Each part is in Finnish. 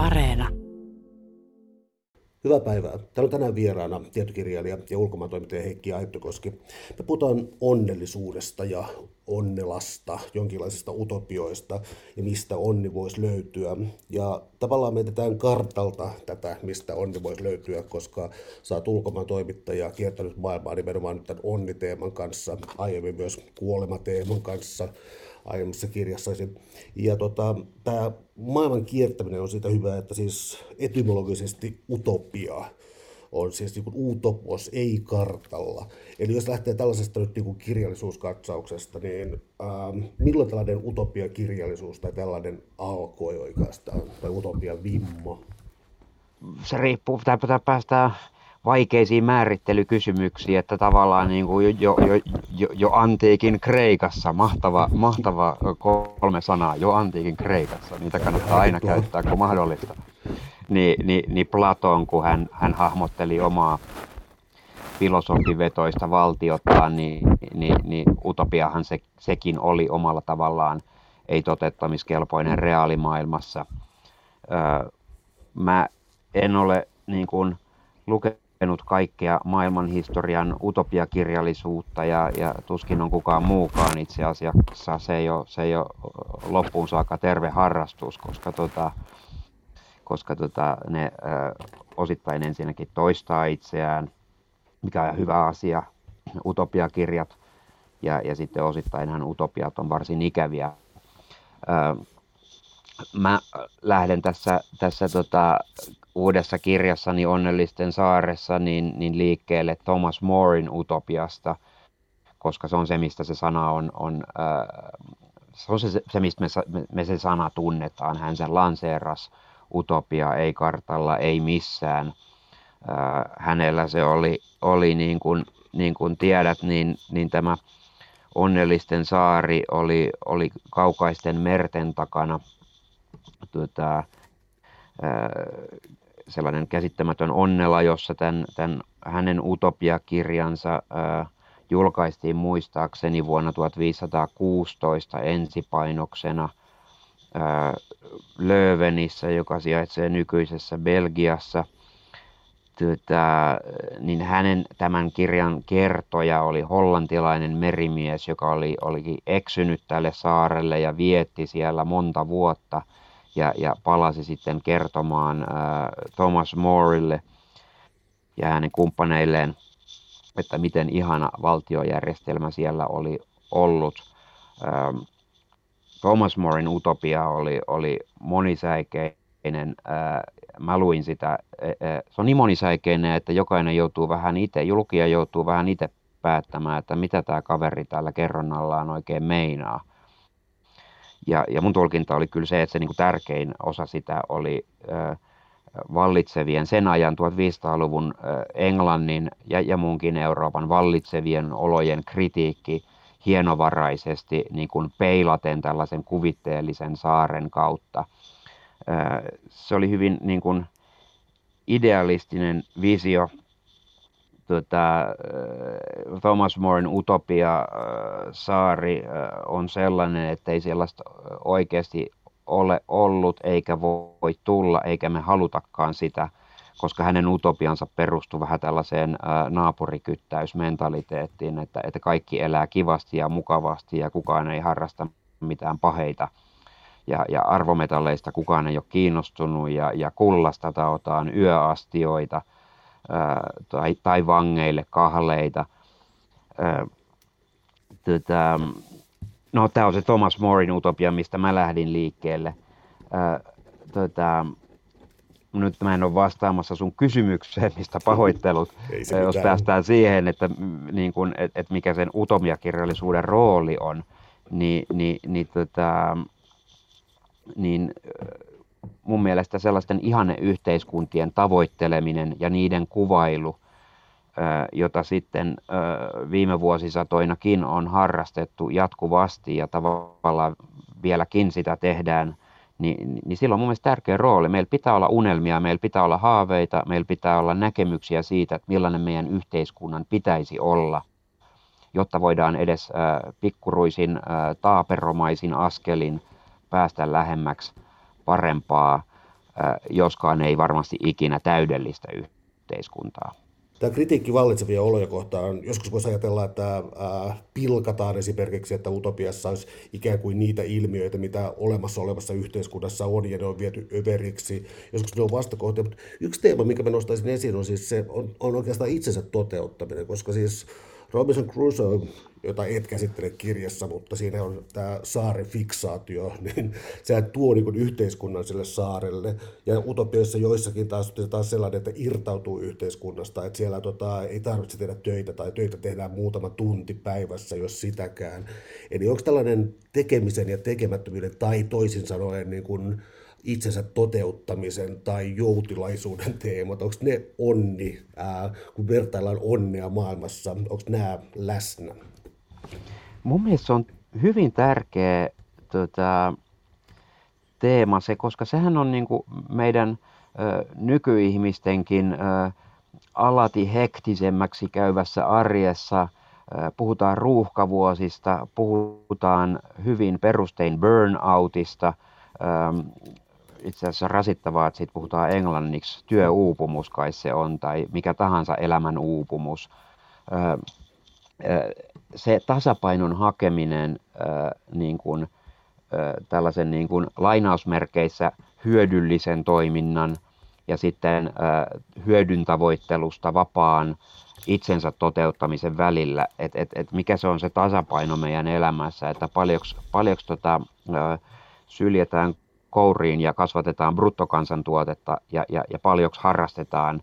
Areena. Hyvää päivää. Täällä on tänään vieraana tietokirjailija ja ulkomaantoimittaja Heikki Aittokoski. Me puhutaan onnellisuudesta ja onnelasta, jonkinlaisista utopioista ja mistä onni voisi löytyä. Ja tavallaan mietitään kartalta tätä, mistä onni voisi löytyä, koska sä oot ulkomaantoimittaja kiertänyt maailmaa nimenomaan nyt tämän onniteeman kanssa, aiemmin myös kuolemateeman kanssa aiemmassa kirjassasi. Ja tota, tämä maailman kiertäminen on siitä hyvä, että siis etymologisesti utopia on siis niin utopos, ei kartalla. Eli jos lähtee tällaisesta nyt niin kirjallisuuskatsauksesta, niin ähm, milloin tällainen utopia-kirjallisuus tai tällainen alkoi oikeastaan, tai utopia-vimmo? Se riippuu, pitää päästä vaikeisiin määrittelykysymyksiin, että tavallaan niin kuin jo, jo, jo, jo antiikin Kreikassa, mahtava, mahtava kolme sanaa, jo antiikin Kreikassa, niitä kannattaa aina käyttää kun mahdollista. Ni, niin, niin Platon, kun hän, hän hahmotteli omaa filosofivetoista valtiotaan, niin, niin, niin utopiahan se, sekin oli omalla tavallaan ei toteuttamiskelpoinen reaalimaailmassa. Öö, mä en ole niin kuin, lukenut lukenut kaikkea maailmanhistorian utopiakirjallisuutta ja, ja tuskin on kukaan muukaan itse asiassa. Se ei ole, se ei ole loppuun saakka terve harrastus, koska, tota, koska tota, ne ö, osittain ensinnäkin toistaa itseään, mikä on hyvä asia, utopiakirjat, ja, ja sitten osittainhan utopiat on varsin ikäviä. Ö, mä lähden tässä, tässä tota, uudessa kirjassani Onnellisten saaressa niin, niin liikkeelle Thomas Morein utopiasta, koska se on se, mistä se sana on, on äh, se on se, se mistä me, me se sana tunnetaan. Hän sen lanseeras utopia, ei kartalla, ei missään. Äh, hänellä se oli, oli niin, kuin, niin kuin tiedät, niin, niin tämä Onnellisten saari oli, oli kaukaisten merten takana. Tuota, sellainen käsittämätön onnela, jossa tämän, tämän hänen utopiakirjansa ää, julkaistiin muistaakseni vuonna 1516 ensipainoksena ää, Löövenissä, joka sijaitsee nykyisessä Belgiassa. Tätä, niin hänen tämän kirjan kertoja oli hollantilainen merimies, joka oli, oli eksynyt tälle saarelle ja vietti siellä monta vuotta – ja, ja palasi sitten kertomaan ää, Thomas Moreille ja hänen kumppaneilleen, että miten ihana valtiojärjestelmä siellä oli ollut. Ää, Thomas Morein utopia oli, oli monisäikeinen. Ää, mä luin sitä. Ää, se on niin monisäikeinen, että jokainen joutuu vähän itse, julkija joutuu vähän itse päättämään, että mitä tämä kaveri täällä kerronnallaan oikein meinaa. Ja, ja mun tulkinta oli kyllä se, että se niin kuin tärkein osa sitä oli ö, vallitsevien sen ajan 1500-luvun ö, Englannin ja, ja muunkin Euroopan vallitsevien olojen kritiikki hienovaraisesti niin kuin peilaten tällaisen kuvitteellisen saaren kautta. Ö, se oli hyvin niin kuin idealistinen visio tota, Thomas Moren utopia saari on sellainen, että ei sellaista oikeasti ole ollut eikä voi tulla, eikä me halutakaan sitä, koska hänen utopiansa perustuu vähän tällaiseen naapurikyttäysmentaliteettiin, että, että kaikki elää kivasti ja mukavasti ja kukaan ei harrasta mitään paheita. Ja, ja arvometalleista kukaan ei ole kiinnostunut ja, ja kullasta taotaan yöastioita – tai, tai vangeille kahleita. Tätä, no, tämä on se Thomas Morin utopia, mistä mä lähdin liikkeelle. Tätä, nyt mä en ole vastaamassa sun kysymykseen, mistä pahoittelut, jos päästään siihen, että niin kun, et, et mikä sen utomiakirjallisuuden rooli on, niin, niin, niin, tota, niin mun mielestä sellaisten ihanneyhteiskuntien tavoitteleminen ja niiden kuvailu, jota sitten viime vuosisatoinakin on harrastettu jatkuvasti ja tavallaan vieläkin sitä tehdään, niin, niin sillä on mun mielestä tärkeä rooli. Meillä pitää olla unelmia, meillä pitää olla haaveita, meillä pitää olla näkemyksiä siitä, että millainen meidän yhteiskunnan pitäisi olla, jotta voidaan edes pikkuruisin taaperomaisin askelin päästä lähemmäksi parempaa. joskaan ei varmasti ikinä täydellistä yhteiskuntaa. Tämä kritiikki vallitsevia oloja kohtaan, joskus voisi ajatella, että pilkataan esimerkiksi, että utopiassa olisi ikään kuin niitä ilmiöitä, mitä olemassa olevassa yhteiskunnassa on, ja ne on viety överiksi. Joskus ne on vastakohtia, mutta yksi teema, mikä mä nostaisin esiin, on siis se, on, on oikeastaan itsensä toteuttaminen, koska siis Robinson Crusoe, jota et käsittele kirjassa, mutta siinä on tämä saarifiksaatio, niin se tuo niin yhteiskunnan sille saarelle. Ja utopioissa joissakin taas, taas sellainen, että irtautuu yhteiskunnasta, että siellä tota, ei tarvitse tehdä töitä tai töitä tehdään muutama tunti päivässä, jos sitäkään. Eli onko tällainen tekemisen ja tekemättömyyden tai toisin sanoen niin kuin, itsensä toteuttamisen tai joutilaisuuden teemat, onko ne onni, ää, kun vertaillaan onnea maailmassa, onko nämä läsnä? Mun mielestä on hyvin tärkeä tota, teema se, koska sehän on niin kuin meidän ö, nykyihmistenkin ö, alati hektisemmäksi käyvässä arjessa. Puhutaan ruuhkavuosista, puhutaan hyvin perustein burnoutista, itse asiassa rasittavaa, että siitä puhutaan englanniksi, työuupumus kai se on, tai mikä tahansa elämän uupumus. Se tasapainon hakeminen niin kuin, tällaisen niin kuin lainausmerkeissä hyödyllisen toiminnan ja sitten hyödyn tavoittelusta vapaan itsensä toteuttamisen välillä, että et, et mikä se on se tasapaino meidän elämässä, että paljonko, paljonko tota, syljetään kouriin ja kasvatetaan bruttokansantuotetta ja, ja, ja paljonko harrastetaan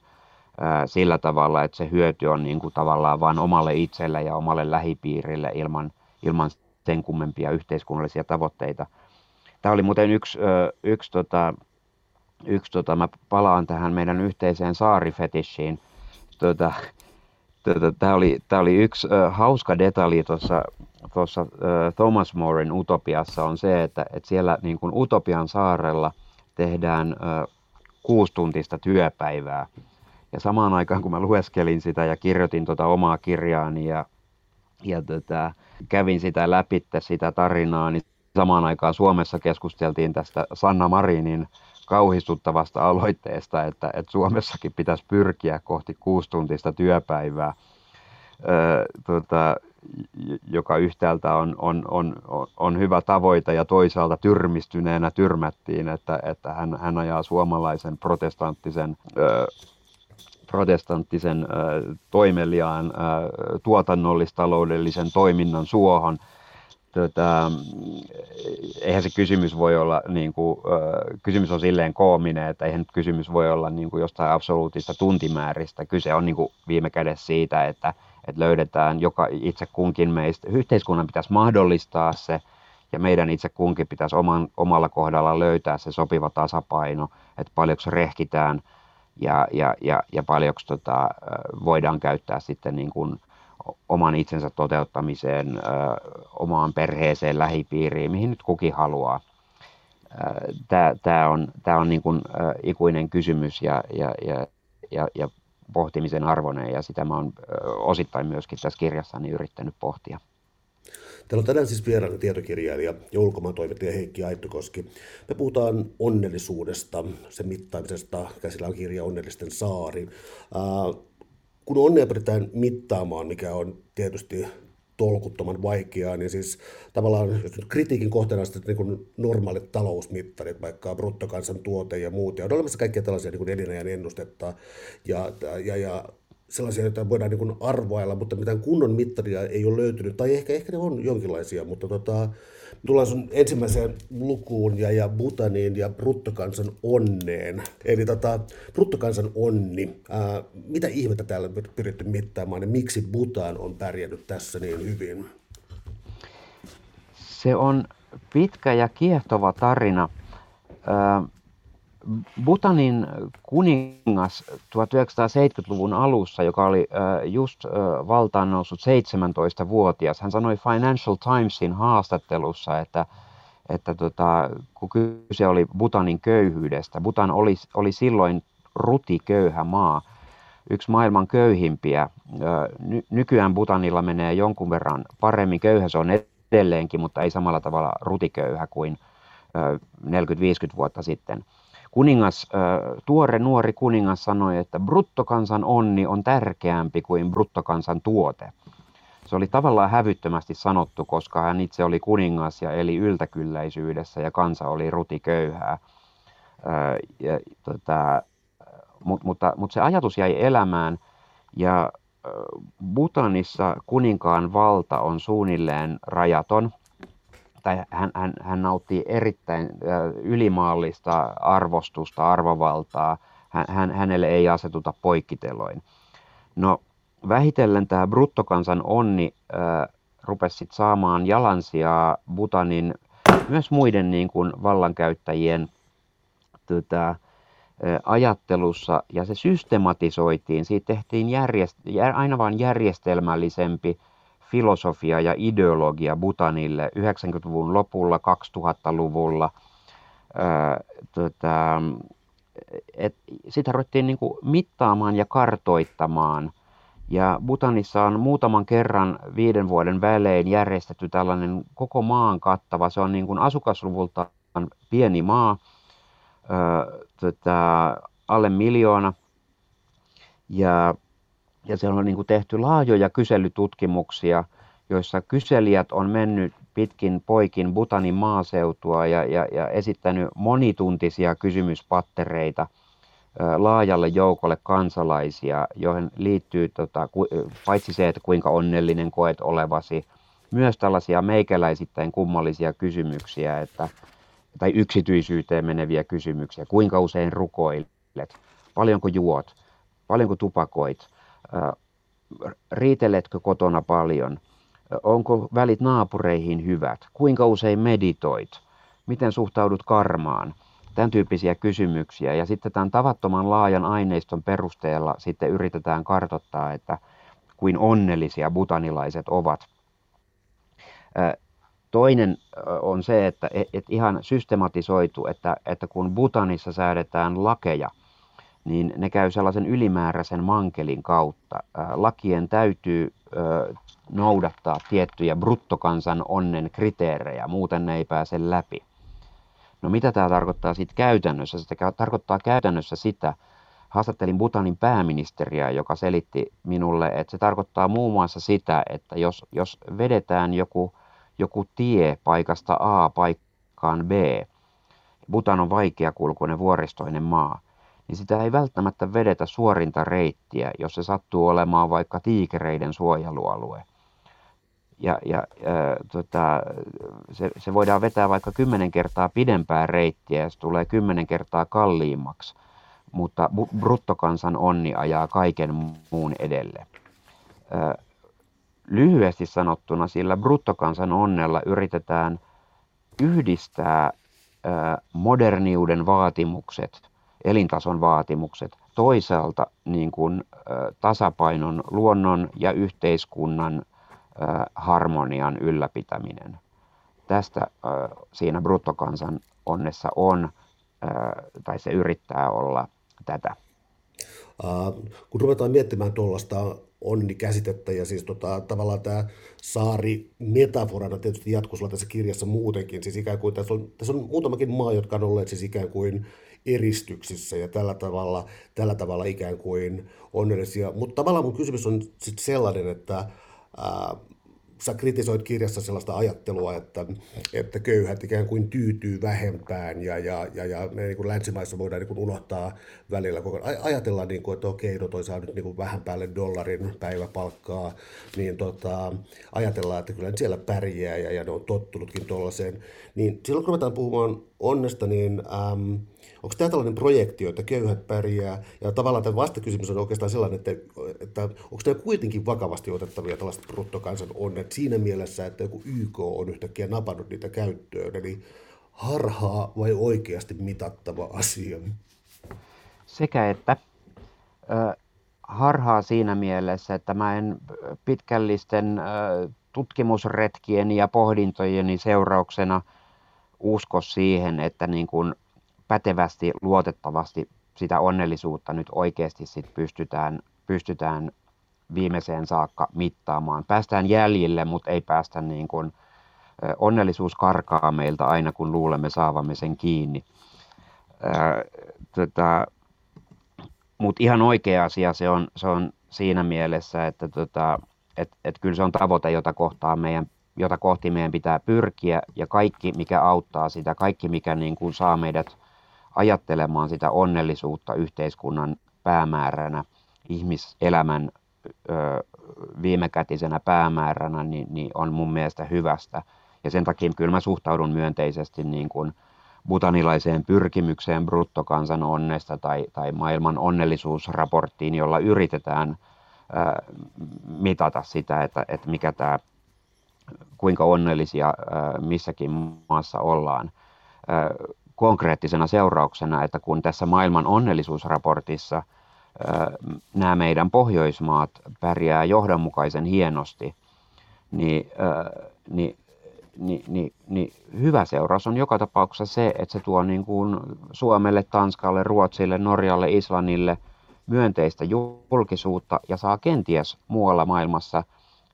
ää, sillä tavalla, että se hyöty on niin kuin tavallaan vain omalle itselle ja omalle lähipiirille ilman, ilman sen kummempia yhteiskunnallisia tavoitteita. Tämä oli muuten yksi, yksi, tota, yksi tota, mä palaan tähän meidän yhteiseen saarifetishiin. Tota, tota, tämä, oli, tämä oli yksi hauska detalji tuossa tuossa Thomas Moren Utopiassa on se, että, että siellä niin kuin Utopian saarella tehdään kuustuntista työpäivää. Ja samaan aikaan, kun mä lueskelin sitä ja kirjoitin tuota omaa kirjaani ja, ja tota, kävin sitä läpi, sitä tarinaa, niin samaan aikaan Suomessa keskusteltiin tästä Sanna Marinin kauhistuttavasta aloitteesta, että, että Suomessakin pitäisi pyrkiä kohti kuustuntista työpäivää. Öö, tota, joka yhtäältä on, on, on, on hyvä tavoite ja toisaalta tyrmistyneenä tyrmättiin, että, että hän, hän ajaa suomalaisen protestanttisen, ö, protestanttisen ö, toimeliaan ö, tuotannollistaloudellisen toiminnan suohon. Tota, eihän se kysymys voi olla, niin kuin, ö, kysymys on silleen koominen, että eihän kysymys voi olla niin kuin jostain absoluuttista tuntimääristä. Kyse on niin kuin viime kädessä siitä, että että löydetään joka itse kunkin meistä. Yhteiskunnan pitäisi mahdollistaa se ja meidän itse kunkin pitäisi oman, omalla kohdalla löytää se sopiva tasapaino, että paljonko rehkitään ja, ja, ja, ja paljonko tota, voidaan käyttää sitten niin kuin oman itsensä toteuttamiseen, omaan perheeseen, lähipiiriin, mihin nyt kukin haluaa. Tämä on, tää on niin kuin, ikuinen kysymys ja, ja, ja, ja, ja pohtimisen arvoinen ja sitä mä oon osittain myöskin tässä kirjassani yrittänyt pohtia. Täällä on tänään siis vieraana tietokirjailija ja ulkomaantoimittaja Heikki Aittokoski. Me puhutaan onnellisuudesta, sen mittaamisesta. Käsillä on kirja Onnellisten saari. Kun onnea pyritään mittaamaan, mikä on tietysti tolkuttoman vaikeaa, niin siis tavallaan jos nyt kritiikin kohteena on niin kuin normaalit talousmittarit, vaikka bruttokansantuote ja muut, ja on olemassa kaikkia tällaisia niin kuin elinajan ennustetta, ja, ja, ja sellaisia, joita voidaan niin arvailla, mutta mitään kunnon mittaria ei ole löytynyt, tai ehkä, ehkä ne on jonkinlaisia, mutta tota, tullaan sun ensimmäiseen lukuun ja, ja Butaniin ja bruttokansan onneen. Eli tota, bruttokansan onni, ää, mitä ihmettä täällä on pyritty mittaamaan ja miksi Butan on pärjännyt tässä niin hyvin? Se on pitkä ja kiehtova tarina. Butanin kuningas 1970-luvun alussa, joka oli just valtaan noussut 17-vuotias, hän sanoi Financial Timesin haastattelussa, että, että tota, kun kyse oli Butanin köyhyydestä, Butan oli, oli silloin rutiköyhä maa, yksi maailman köyhimpiä. Ny, nykyään Butanilla menee jonkun verran paremmin, köyhä se on edelleenkin, mutta ei samalla tavalla rutiköyhä kuin 40-50 vuotta sitten kuningas, tuore nuori kuningas sanoi, että bruttokansan onni on tärkeämpi kuin bruttokansan tuote. Se oli tavallaan hävyttömästi sanottu, koska hän itse oli kuningas ja eli yltäkylläisyydessä ja kansa oli rutiköyhää. Ja, tota, mutta, mutta, mutta se ajatus jäi elämään ja Butanissa kuninkaan valta on suunnilleen rajaton. Tai hän, hän, hän nauttii erittäin ylimaallista arvostusta, arvovaltaa. Hän, hän, hänelle ei asetuta poikkiteloin. No vähitellen tämä bruttokansan onni äh, rupesi sit saamaan jalansijaa Butanin myös muiden niin kuin vallankäyttäjien tota, ajattelussa ja se systematisoitiin. Siitä tehtiin järjest, aina vain järjestelmällisempi filosofia ja ideologia Butanille 90-luvun lopulla, 2000-luvulla. Ää, tota, sitä ruvettiin niin kuin mittaamaan ja kartoittamaan. Ja Butanissa on muutaman kerran viiden vuoden välein järjestetty tällainen koko maan kattava, se on niin kuin asukasluvultaan pieni maa, tota, alle miljoona. Ja, ja siellä on niin kuin tehty laajoja kyselytutkimuksia, joissa kyselijät on mennyt pitkin poikin Butanin maaseutua ja, ja, ja esittänyt monituntisia kysymyspattereita laajalle joukolle kansalaisia, joihin liittyy tota, paitsi se, että kuinka onnellinen koet olevasi, myös tällaisia meikäläisittäin kummallisia kysymyksiä, että tai yksityisyyteen meneviä kysymyksiä. Kuinka usein rukoilet? Paljonko juot? Paljonko tupakoit? Riiteletkö kotona paljon? Onko välit naapureihin hyvät? Kuinka usein meditoit? Miten suhtaudut karmaan? Tämän tyyppisiä kysymyksiä. Ja sitten tämän tavattoman laajan aineiston perusteella sitten yritetään kartottaa, että kuin onnellisia butanilaiset ovat. Toinen on se, että et, et ihan systematisoitu, että, että kun Butanissa säädetään lakeja, niin ne käy sellaisen ylimääräisen mankelin kautta. Lakien täytyy noudattaa tiettyjä bruttokansan onnen kriteerejä, muuten ne ei pääse läpi. No mitä tämä tarkoittaa sitten käytännössä? Se tarkoittaa käytännössä sitä, haastattelin Butanin pääministeriä, joka selitti minulle, että se tarkoittaa muun muassa sitä, että jos, jos vedetään joku joku tie paikasta A paikkaan B, Butan on vaikeakulkuinen vuoristoinen maa, niin sitä ei välttämättä vedetä suorinta reittiä, jos se sattuu olemaan vaikka tiikereiden suojelualue. Ja, ja äh, tota, se, se voidaan vetää vaikka kymmenen kertaa pidempää reittiä ja se tulee kymmenen kertaa kalliimmaksi, mutta bruttokansan onni ajaa kaiken muun edelle. Äh, lyhyesti sanottuna sillä bruttokansan onnella yritetään yhdistää moderniuden vaatimukset, elintason vaatimukset, toisaalta niin kuin, tasapainon luonnon ja yhteiskunnan harmonian ylläpitäminen. Tästä siinä bruttokansan onnessa on, tai se yrittää olla tätä. Kun ruvetaan miettimään tuollaista onni-käsitettä ja siis tota, tavallaan tämä saari metaforana tietysti jatkosulla tässä kirjassa muutenkin, siis ikään kuin tässä on, tässä on muutamakin maa, jotka on olleet siis ikään kuin eristyksissä ja tällä tavalla, tällä tavalla ikään kuin onnellisia, mutta tavallaan mun kysymys on sitten sellainen, että ää, sä kritisoit kirjassa sellaista ajattelua, että, että köyhät ikään kuin tyytyy vähempään ja, ja, ja, ja me niin kuin länsimaissa voidaan niin kuin unohtaa välillä, kun ajatellaan, niin kuin, että okei, no toi saa nyt niin kuin vähän päälle dollarin päiväpalkkaa, niin tota, ajatellaan, että kyllä siellä pärjää ja, ja ne on tottunutkin tuollaiseen. Niin silloin kun ruvetaan puhumaan onnesta, niin äm, Onko tämä tällainen projekti, että köyhät pärjää? Ja tavallaan tämä vastakysymys on oikeastaan sellainen, että, että onko tämä kuitenkin vakavasti otettavia tällaiset bruttokansan onnet siinä mielessä, että joku YK on yhtäkkiä napannut niitä käyttöön? Eli harhaa vai oikeasti mitattava asia? Sekä että harhaa siinä mielessä, että mä en pitkällisten tutkimusretkien ja pohdintojeni seurauksena usko siihen, että niin kuin pätevästi, luotettavasti sitä onnellisuutta nyt oikeasti sit pystytään, pystytään viimeiseen saakka mittaamaan. Päästään jäljille, mutta ei päästä niin kuin, onnellisuus karkaa meiltä aina, kun luulemme saavamme sen kiinni. tota, mutta ihan oikea asia se on, se on siinä mielessä, että tota, et, et kyllä se on tavoite, jota, kohtaa meidän, jota kohti meidän pitää pyrkiä ja kaikki, mikä auttaa sitä, kaikki, mikä niin kuin saa meidät ajattelemaan sitä onnellisuutta yhteiskunnan päämääränä, ihmiselämän ö, viimekätisenä päämääränä, niin, niin on mun mielestä hyvästä. Ja sen takia kyllä mä suhtaudun myönteisesti niin kuin butanilaiseen pyrkimykseen bruttokansan onnesta tai, tai maailman onnellisuusraporttiin, jolla yritetään ää, mitata sitä, että, että mikä tämä, kuinka onnellisia missäkin maassa ollaan. Konkreettisena seurauksena, että kun tässä maailman onnellisuusraportissa nämä meidän Pohjoismaat pärjää johdonmukaisen hienosti, niin, niin, niin, niin, niin hyvä seuraus on joka tapauksessa se, että se tuo niin kuin Suomelle, Tanskalle, Ruotsille, Norjalle, Islannille myönteistä julkisuutta ja saa kenties muualla maailmassa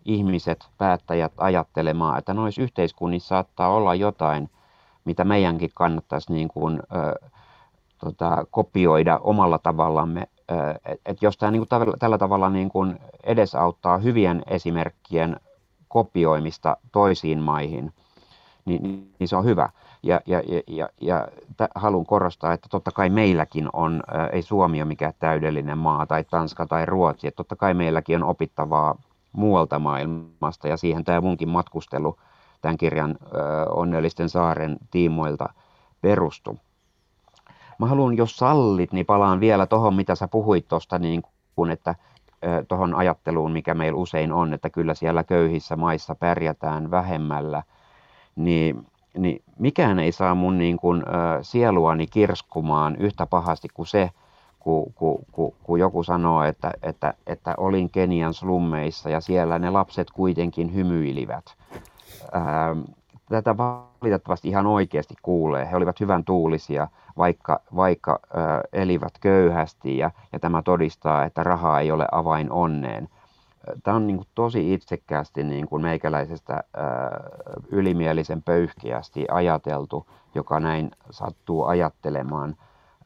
ihmiset, päättäjät ajattelemaan, että noissa yhteiskunnissa saattaa olla jotain – mitä meidänkin kannattaisi niin kuin, ö, tota, kopioida omalla tavallamme. Että et jos tämä niin kuin tällä tavalla niin kuin edesauttaa hyvien esimerkkien kopioimista toisiin maihin, niin, niin se on hyvä. Ja, ja, ja, ja, ja haluan korostaa, että totta kai meilläkin on, ei Suomi ole mikään täydellinen maa, tai Tanska tai Ruotsi, että totta kai meilläkin on opittavaa muualta maailmasta, ja siihen tämä munkin matkustelu tämän kirjan Onnellisten saaren tiimoilta perustu. Mä haluan, jos sallit, niin palaan vielä tuohon, mitä sä puhuit tuosta, niin kun, että tuohon ajatteluun, mikä meillä usein on, että kyllä siellä köyhissä maissa pärjätään vähemmällä, niin, niin mikään ei saa mun niin kuin, sieluani kirskumaan yhtä pahasti kuin se, kun, kun, kun, kun joku sanoo, että, että, että olin Kenian slummeissa ja siellä ne lapset kuitenkin hymyilivät tätä valitettavasti ihan oikeasti kuulee. He olivat hyvän tuulisia, vaikka, vaikka äh, elivät köyhästi ja, ja tämä todistaa, että raha ei ole avain onneen. Tämä on niin kuin tosi itsekkäästi niin kuin meikäläisestä äh, ylimielisen pöyhkiästi ajateltu, joka näin sattuu ajattelemaan.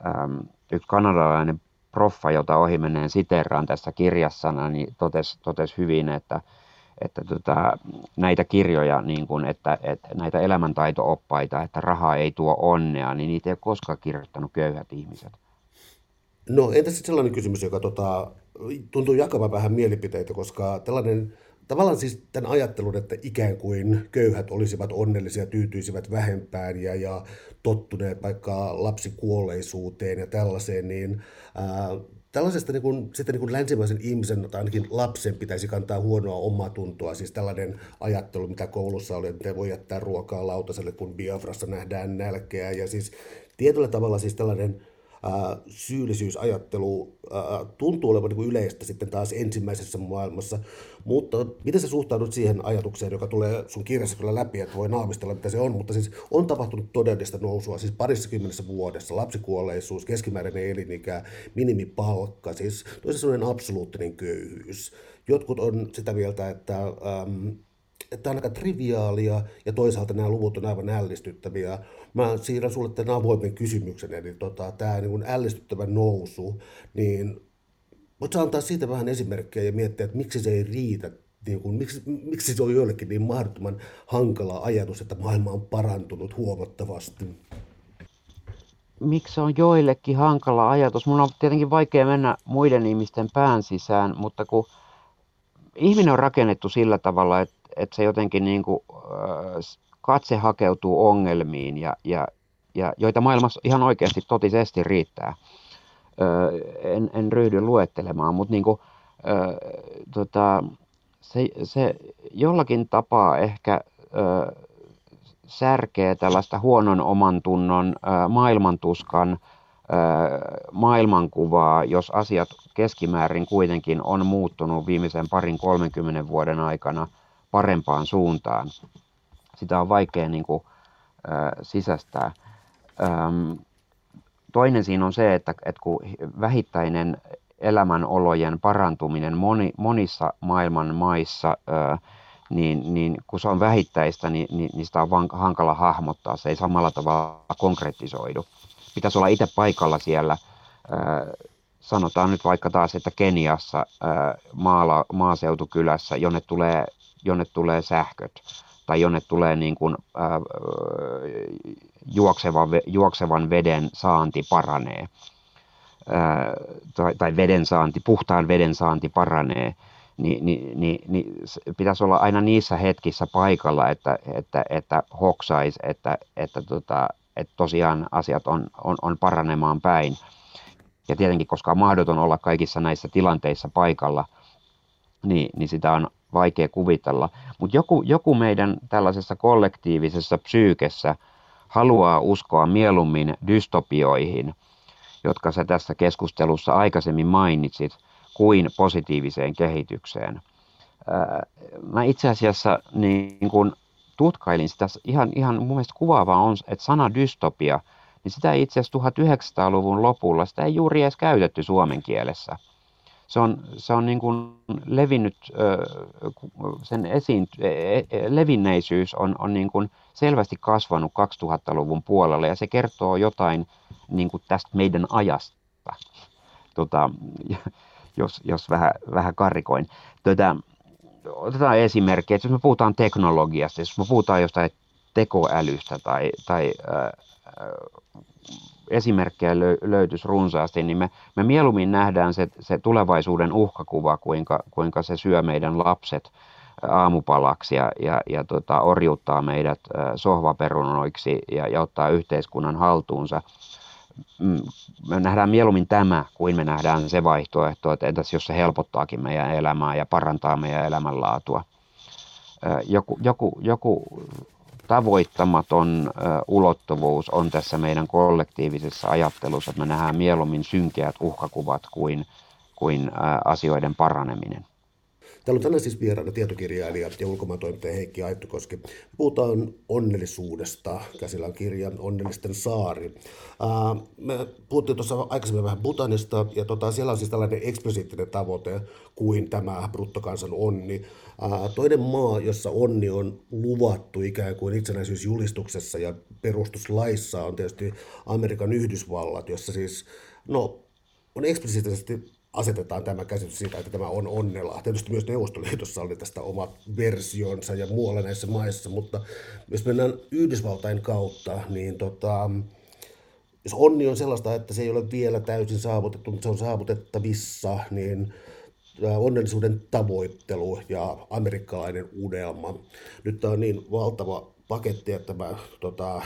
Ähm, yksi kanadalainen proffa, jota ohimennen siteraan tässä kirjassana, niin totesi, totesi hyvin, että, että tota, näitä kirjoja, niin kun, että, että näitä elämäntaito-oppaita, että raha ei tuo onnea, niin niitä ei ole koskaan kirjoittanut köyhät ihmiset. No entä sitten sellainen kysymys, joka tota, tuntuu jakavan vähän mielipiteitä, koska tällainen tavallaan siis tämän ajattelun, että ikään kuin köyhät olisivat onnellisia, tyytyisivät vähempään ja, ja tottuneet vaikka lapsikuolleisuuteen ja tällaiseen, niin ää, tällaisesta niin kuin, sitten niin kuin länsimaisen ihmisen tai ainakin lapsen pitäisi kantaa huonoa omaa tuntoa. Siis tällainen ajattelu, mitä koulussa oli, että voi jättää ruokaa lautaselle, kun Biafrassa nähdään nälkeä. Ja siis tietyllä tavalla siis tällainen syyllisyysajattelu tuntuu olevan niin yleistä sitten taas ensimmäisessä maailmassa. Mutta miten sä suhtaudut siihen ajatukseen, joka tulee sun kirjassa kyllä läpi, että voi naamistella mitä se on, mutta siis on tapahtunut todellista nousua, siis parissa kymmenessä vuodessa, lapsikuolleisuus, keskimääräinen elinikä, minimipalkka, siis toisaalta sellainen absoluuttinen köyhyys. Jotkut on sitä mieltä, että ähm, että aika triviaalia ja toisaalta nämä luvut on aivan ällistyttäviä. Mä siirrän sulle tämän avoimen kysymyksen, eli tota, tämä niin ällistyttävä nousu, niin voitko antaa siitä vähän esimerkkejä ja miettiä, että miksi se ei riitä, niin kuin, miksi, miksi se on joillekin niin mahdottoman hankala ajatus, että maailma on parantunut huomattavasti? Miksi se on joillekin hankala ajatus? Mun on tietenkin vaikea mennä muiden ihmisten pään sisään, mutta kun ihminen on rakennettu sillä tavalla, että että se jotenkin niin kuin, katse hakeutuu ongelmiin, ja, ja, ja, joita maailmassa ihan oikeasti totisesti riittää. En, en ryhdy luettelemaan, mutta niin kuin, tota, se, se jollakin tapaa ehkä särkee tällaista huonon oman tunnon, maailmantuskan, maailmankuvaa, jos asiat keskimäärin kuitenkin on muuttunut viimeisen parin 30 vuoden aikana – parempaan suuntaan. Sitä on vaikea niin kuin, äh, sisästää. Ähm, toinen siinä on se, että, että kun vähittäinen elämänolojen parantuminen moni, monissa maailman maissa, äh, niin, niin kun se on vähittäistä, niin, niin, niin sitä on vaan hankala hahmottaa. Se ei samalla tavalla konkretisoidu. pitäisi olla itse paikalla siellä, sanotaan nyt vaikka taas, että Keniassa maala, maaseutukylässä, jonne tulee, jonne tulee sähköt tai jonne tulee niin kuin, ää, juokseva, juoksevan veden saanti paranee, ää, tai, tai veden saanti, puhtaan veden saanti paranee, niin, niin, niin, niin pitäisi olla aina niissä hetkissä paikalla, että, että, että hoksaisi, että, että, tota, että tosiaan asiat on, on, on paranemaan päin. Ja tietenkin, koska on mahdoton olla kaikissa näissä tilanteissa paikalla, niin, niin sitä on vaikea kuvitella. Mutta joku, joku meidän tällaisessa kollektiivisessa psyykessä haluaa uskoa mieluummin dystopioihin, jotka sä tässä keskustelussa aikaisemmin mainitsit, kuin positiiviseen kehitykseen. Mä itse asiassa niin kun tutkailin sitä, ihan, ihan mun mielestä kuvaavaa on, että sana dystopia, niin sitä itse asiassa 1900-luvun lopulla, sitä ei juuri edes käytetty suomen kielessä se on, se on niin kuin levinnyt, sen esiin, e, e, levinneisyys on, on niin kuin selvästi kasvanut 2000-luvun puolella ja se kertoo jotain niin kuin tästä meidän ajasta, tota, jos, jos vähän, vähän karikoin. Tota, otetaan esimerkki, että jos me puhutaan teknologiasta, jos me puhutaan jostain tekoälystä tai, tai äh, esimerkkejä löytyisi runsaasti, niin me, me mieluummin nähdään se, se tulevaisuuden uhkakuva, kuinka, kuinka se syö meidän lapset aamupalaksi ja, ja, ja tota, orjuttaa meidät sohvaperunoiksi ja, ja ottaa yhteiskunnan haltuunsa. Mm, me nähdään mieluummin tämä, kuin me nähdään se vaihtoehto, että entäs jos se helpottaakin meidän elämää ja parantaa meidän elämänlaatua. Joku, joku, joku tavoittamaton ulottuvuus on tässä meidän kollektiivisessa ajattelussa, että me nähdään mieluummin synkeät uhkakuvat kuin, kuin asioiden paraneminen. Täällä on tänään siis vieraana tietokirjailija ja ulkomaantoimittaja Heikki Aittokoski. Puhutaan onnellisuudesta. Käsillä on kirja Onnellisten saari. me puhuttiin tuossa aikaisemmin vähän Butanista, ja tota, siellä on siis tällainen eksplisiittinen tavoite kuin tämä bruttokansan onni. Toinen maa, jossa onni on luvattu ikään kuin itsenäisyysjulistuksessa ja perustuslaissa, on tietysti Amerikan Yhdysvallat, jossa siis no, on eksplisiittisesti asetetaan tämä käsitys siitä, että tämä on onnella. Tietysti myös Neuvostoliitossa oli tästä omat versionsa ja muualla näissä maissa, mutta jos mennään Yhdysvaltain kautta, niin tota, jos onni on sellaista, että se ei ole vielä täysin saavutettu, mutta se on saavutettavissa, niin onnellisuuden tavoittelu ja amerikkalainen unelma. Nyt tämä on niin valtava paketti, että mä tota,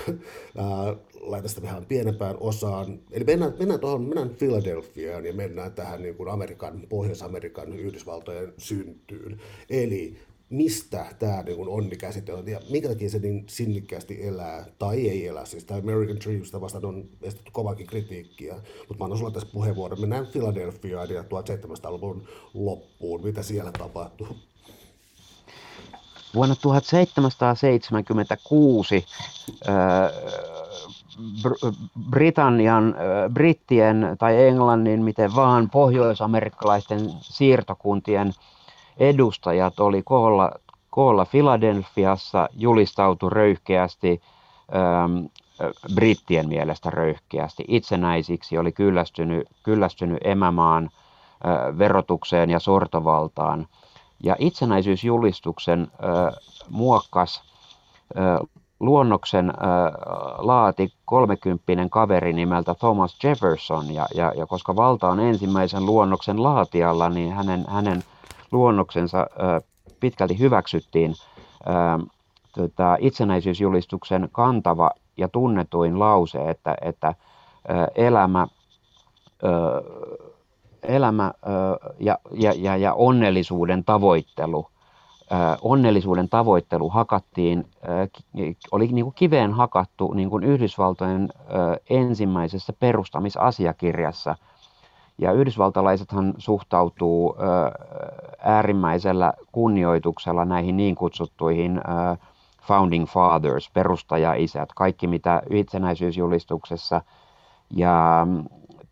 ää, laitan sitä vähän pienempään osaan. Eli mennään, mennään, tuohon, mennään Philadelphiaan ja mennään tähän niin kuin Amerikan, Pohjois-Amerikan, Yhdysvaltojen syntyyn. Eli mistä tämä niin onni käsitellään ja minkä takia se niin sinnikkäästi elää tai ei elä. Siis tämä American Dreamista vastaan on estetty kovakin kritiikkiä, mutta mä annan sulla tässä puheenvuoron. Mennään Philadelphiaan ja 1700-luvun loppuun. Mitä siellä tapahtuu? Vuonna 1776 Britannian, brittien tai Englannin, miten vaan pohjoisamerikkalaisten siirtokuntien edustajat oli koolla, koolla Filadelfiassa, julistautu röyhkeästi, ähm, brittien mielestä röyhkeästi, itsenäisiksi, oli kyllästynyt, kyllästynyt emämaan äh, verotukseen ja sortovaltaan. Ja itsenäisyysjulistuksen äh, muokkas äh, luonnoksen äh, laati kolmekymppinen kaveri nimeltä Thomas Jefferson, ja, ja, ja koska valta on ensimmäisen luonnoksen laatijalla, niin hänen, hänen luonnoksensa pitkälti hyväksyttiin. Tota, itsenäisyysjulistuksen kantava ja tunnetuin lause, että, että elämä, elämä ja, ja, ja, ja onnellisuuden tavoittelu – onnellisuuden tavoittelu hakattiin, oli niin kuin kiveen hakattu niin kuin Yhdysvaltojen ensimmäisessä perustamisasiakirjassa. Ja yhdysvaltalaisethan suhtautuu äärimmäisellä kunnioituksella näihin niin kutsuttuihin founding fathers, perustajaisät, kaikki mitä itsenäisyysjulistuksessa ja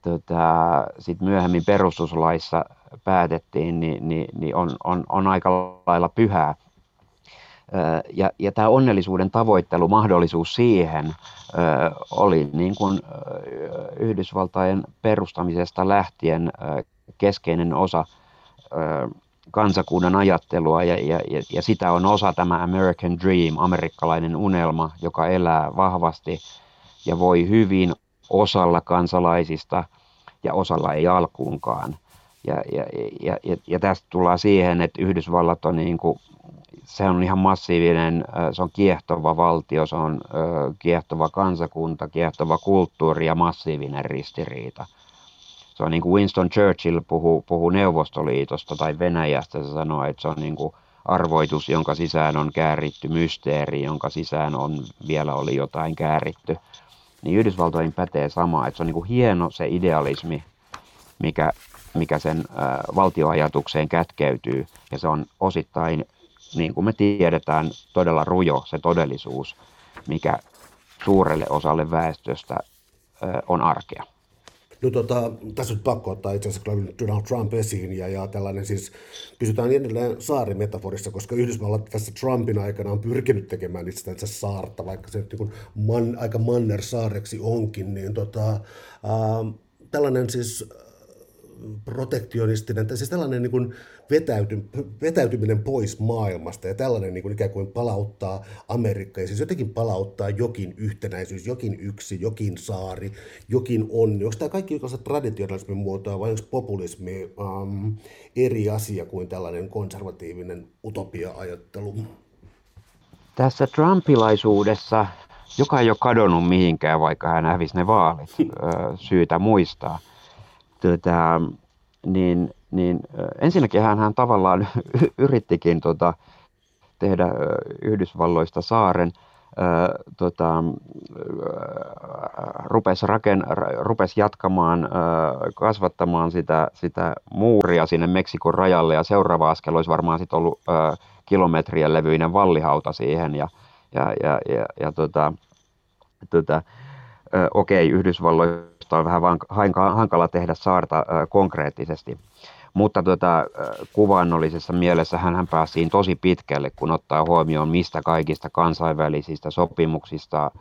tota, sit myöhemmin perustuslaissa päätettiin, niin, niin, niin on, on, on aika lailla pyhää. Ja, ja tämä onnellisuuden tavoittelu, mahdollisuus siihen oli niin kuin Yhdysvaltain perustamisesta lähtien keskeinen osa kansakunnan ajattelua ja, ja, ja sitä on osa tämä American Dream, amerikkalainen unelma, joka elää vahvasti ja voi hyvin osalla kansalaisista ja osalla ei alkuunkaan. Ja, ja, ja, ja, ja tästä tullaan siihen, että Yhdysvallat on niin kuin, se on ihan massiivinen, se on kiehtova valtio, se on kiehtova kansakunta, kiehtova kulttuuri ja massiivinen ristiriita. Se on niin kuin Winston Churchill puhuu, puhuu Neuvostoliitosta tai Venäjästä, se sanoo, että se on niin kuin arvoitus, jonka sisään on kääritty mysteeri, jonka sisään on vielä oli jotain kääritty. Niin Yhdysvaltoihin pätee sama, että se on niin kuin hieno se idealismi, mikä, mikä sen valtioajatukseen kätkeytyy, ja se on osittain, niin kuin me tiedetään, todella rujo se todellisuus, mikä suurelle osalle väestöstä on arkea. No tota, tässä on pakko ottaa itse asiassa Donald Trump esiin ja, ja tällainen siis, pysytään edelleen saarimetaforissa, koska Yhdysvallat tässä Trumpin aikana on pyrkinyt tekemään itse saarta, vaikka se niin man, aika manner saareksi onkin, niin tota, ää, tällainen siis protektionistinen, tai siis tällainen niin kuin vetäyty, vetäytyminen pois maailmasta ja tällainen niin kuin ikään kuin palauttaa Amerikka ja siis jotenkin palauttaa jokin yhtenäisyys, jokin yksi, jokin saari, jokin onni. Onko tämä kaikki yksi traditionalismin muotoa vai onko populismi um, eri asia kuin tällainen konservatiivinen utopia-ajattelu? Tässä trumpilaisuudessa, joka ei ole kadonnut mihinkään, vaikka hän hävisi ne vaalit, syytä muistaa – tota, niin, niin ensinnäkin hän, hän tavallaan yrittikin tota, tehdä Yhdysvalloista saaren, tota, rupesi, raken, rupesi jatkamaan, kasvattamaan sitä, sitä muuria sinne Meksikon rajalle ja seuraava askel olisi varmaan sitten ollut kilometrien levyinen vallihauta siihen ja, ja, ja, ja, ja tota, tota, okei, Yhdysvalloista on vähän hankala tehdä saarta konkreettisesti. Mutta tuota, kuvannollisessa mielessä hän pääsi tosi pitkälle, kun ottaa huomioon, mistä kaikista kansainvälisistä sopimuksista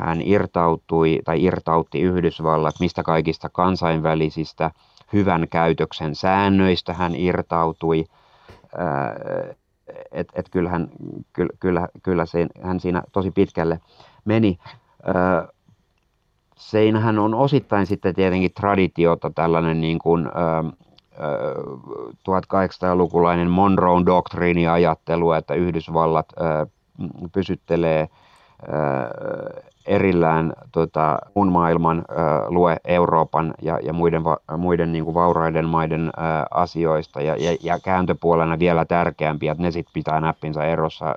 hän irtautui tai irtautti Yhdysvallat, mistä kaikista kansainvälisistä hyvän käytöksen säännöistä hän irtautui. Et, et kyllähän, kyllä, kyllä, kyllä se, hän siinä tosi pitkälle meni. Seinähän on osittain sitten tietenkin traditiota tällainen niin kuin, ö, 1800-lukulainen Monroe doktriiniajattelu, että Yhdysvallat ö, pysyttelee ö, erillään tota, muun maailman ö, lue Euroopan ja, ja muiden, va, muiden niin kuin vauraiden maiden ö, asioista. Ja, ja, ja kääntöpuolena vielä tärkeämpiä, että ne sitten pitää näppinsä erossa ö,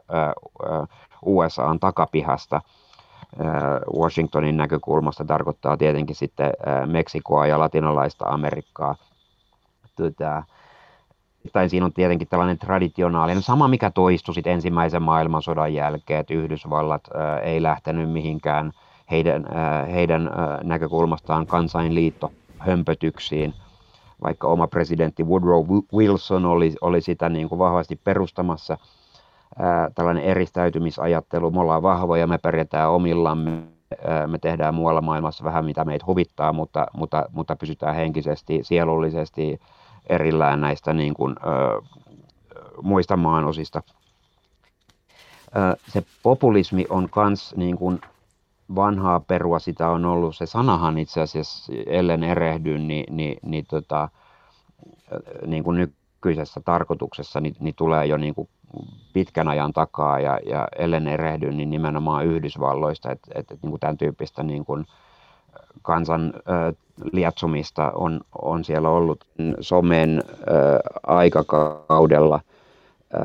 ö, USAn takapihasta – Washingtonin näkökulmasta tarkoittaa tietenkin sitten Meksikoa ja latinalaista Amerikkaa. Tota, tai siinä on tietenkin tällainen traditionaalinen, sama mikä toistui sitten ensimmäisen maailmansodan jälkeen, että Yhdysvallat ei lähtenyt mihinkään heidän, heidän näkökulmastaan kansainliitto hömpötyksiin, vaikka oma presidentti Woodrow Wilson oli, oli sitä niin kuin vahvasti perustamassa – ää, tällainen eristäytymisajattelu, me ollaan vahvoja, me pärjätään omillamme, ää, me tehdään muualla maailmassa vähän mitä meitä huvittaa, mutta, mutta, mutta pysytään henkisesti, sielullisesti erillään näistä niin kuin, ää, muista maanosista. Ää, se populismi on myös niin kuin vanhaa perua, sitä on ollut, se sanahan itse asiassa, ellen erehdy, niin, niin, niin, tota, niin kuin nykyisessä tarkoituksessa, niin, niin tulee jo niin kuin pitkän ajan takaa ja, ja ellen erehdy, niin nimenomaan Yhdysvalloista, että et, et, niin tämän tyyppistä niin kuin kansan ö, lietsumista on, on siellä ollut somen ö, aikakaudella, ö,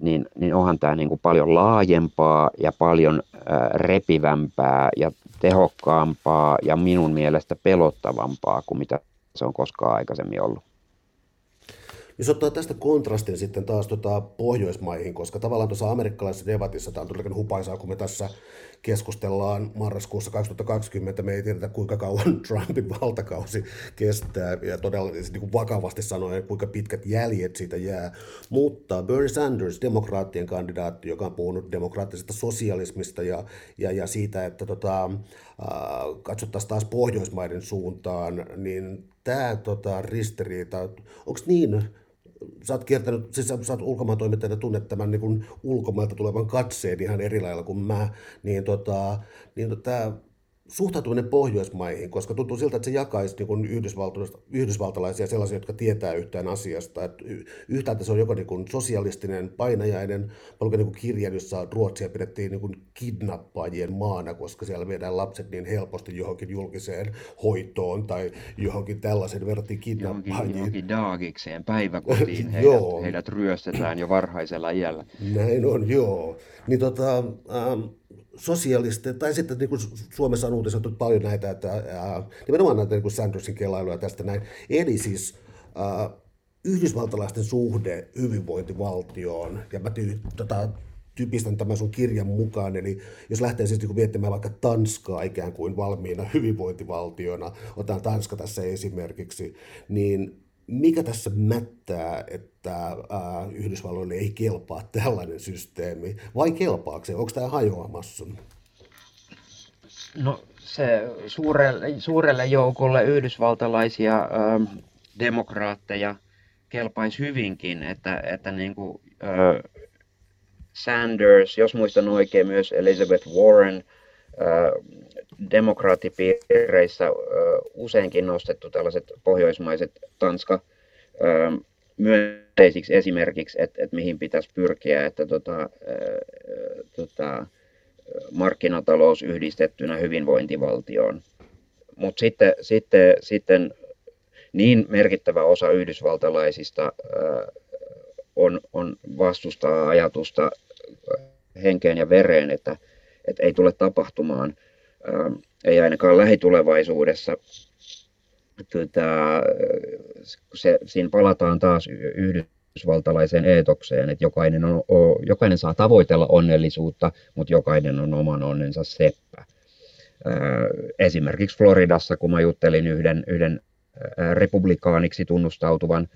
niin, niin onhan tämä niin kuin paljon laajempaa ja paljon ö, repivämpää ja tehokkaampaa ja minun mielestä pelottavampaa kuin mitä se on koskaan aikaisemmin ollut. Jos ottaa tästä kontrastin sitten taas tota Pohjoismaihin, koska tavallaan tuossa amerikkalaisessa debatissa tämä on todella hupaisaa, kun me tässä keskustellaan marraskuussa 2020, me ei tiedetä kuinka kauan Trumpin valtakausi kestää ja todella siis niin kuin vakavasti sanoen, kuinka pitkät jäljet siitä jää. Mutta Bernie Sanders, demokraattien kandidaatti, joka on puhunut demokraattisesta sosialismista ja, ja, ja siitä, että tota, äh, katsottaisiin taas Pohjoismaiden suuntaan, niin tämä tota, ristiriita, onko niin, sä oot kiertänyt, siis sä, sä oot ulkomaantoimittajana tunnet tämän niin ulkomailta tulevan katseen ihan eri lailla kuin mä, niin, tota, niin tämä suhtautuminen Pohjoismaihin, koska tuntuu siltä, että se jakaisi niin yhdysvaltalaisia sellaisia, jotka tietää yhtään asiasta. Että yhtäältä se on joko niin kuin sosialistinen, painajainen, paljon niin kuin kirjan, jossa Ruotsia pidettiin niin kuin kidnappaajien maana, koska siellä viedään lapset niin helposti johonkin julkiseen hoitoon tai johonkin tällaisen verrattiin kidnappaajiin. Johonkin, johonkin daagikseen, päiväkotiin heidät, heidät ryöstetään jo varhaisella iällä. Näin on, joo. Niin tota, ähm, sosiaalisten, tai sitten niin kuin Suomessa on uutisoitu paljon näitä, että ää, nimenomaan näitä niin kuin Sandersin kelailuja tästä näin. Eli siis ää, yhdysvaltalaisten suhde hyvinvointivaltioon, ja mä ty, tota, typistän tämän sun kirjan mukaan, eli jos lähtee siis niin miettimään vaikka Tanskaa ikään kuin valmiina hyvinvointivaltiona, otan Tanska tässä esimerkiksi, niin mikä tässä mättää, että ää, Yhdysvalloille ei kelpaa tällainen systeemi, vai kelpaako se? Onko tämä hajoamassa? No se suurelle, suurelle joukolle yhdysvaltalaisia ä, demokraatteja kelpaisi hyvinkin, että, että niin kuin, ä, Sanders, jos muistan oikein myös Elizabeth Warren, demokraattipiireissä useinkin nostettu tällaiset pohjoismaiset Tanska myönteisiksi esimerkiksi, että, että mihin pitäisi pyrkiä, että tota, tota, markkinatalous yhdistettynä hyvinvointivaltioon. Mutta sitten, sitten, sitten niin merkittävä osa yhdysvaltalaisista on, on vastustaa ajatusta henkeen ja vereen, että, että ei tule tapahtumaan – Ähm, ei ainakaan lähitulevaisuudessa. Tota, se, siinä palataan taas yhdysvaltalaiseen eetokseen, että jokainen, on, jokainen saa tavoitella onnellisuutta, mutta jokainen on oman onnensa seppä. Äh, esimerkiksi Floridassa, kun mä juttelin yhden, yhden äh, republikaaniksi tunnustautuvan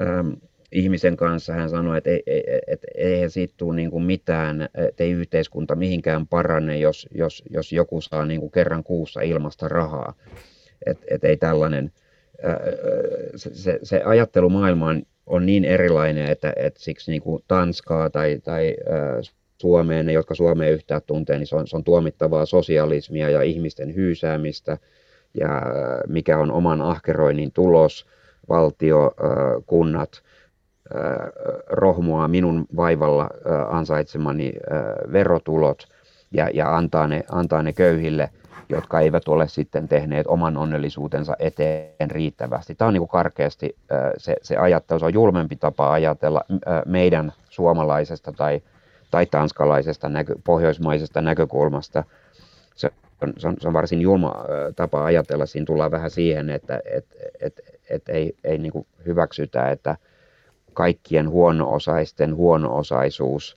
ähm, ihmisen kanssa. Hän sanoi, että ei, ei, et, eihän siitä tule niin kuin mitään, että ei yhteiskunta mihinkään parane, jos, jos, jos joku saa niin kuin kerran kuussa ilmasta rahaa. Että et ei tällainen, se, se, se ajattelumaailma on, on niin erilainen, että, että siksi niin kuin Tanskaa tai, tai Suomeen, ne jotka Suomeen yhtään tuntee, niin se on, se on tuomittavaa sosialismia ja ihmisten hyysäämistä ja mikä on oman ahkeroinnin tulos, valtio, kunnat – rohmoa minun vaivalla ansaitsemani verotulot ja, ja antaa, ne, antaa ne köyhille, jotka eivät ole sitten tehneet oman onnellisuutensa eteen riittävästi. Tämä on niin kuin karkeasti se, se ajattelu, se on julmempi tapa ajatella meidän suomalaisesta tai, tai tanskalaisesta, näkö, pohjoismaisesta näkökulmasta. Se on, se, on, se on varsin julma tapa ajatella. Siinä tullaan vähän siihen, että et, et, et ei, ei niin hyväksytä, että kaikkien huono-osaisten huono-osaisuus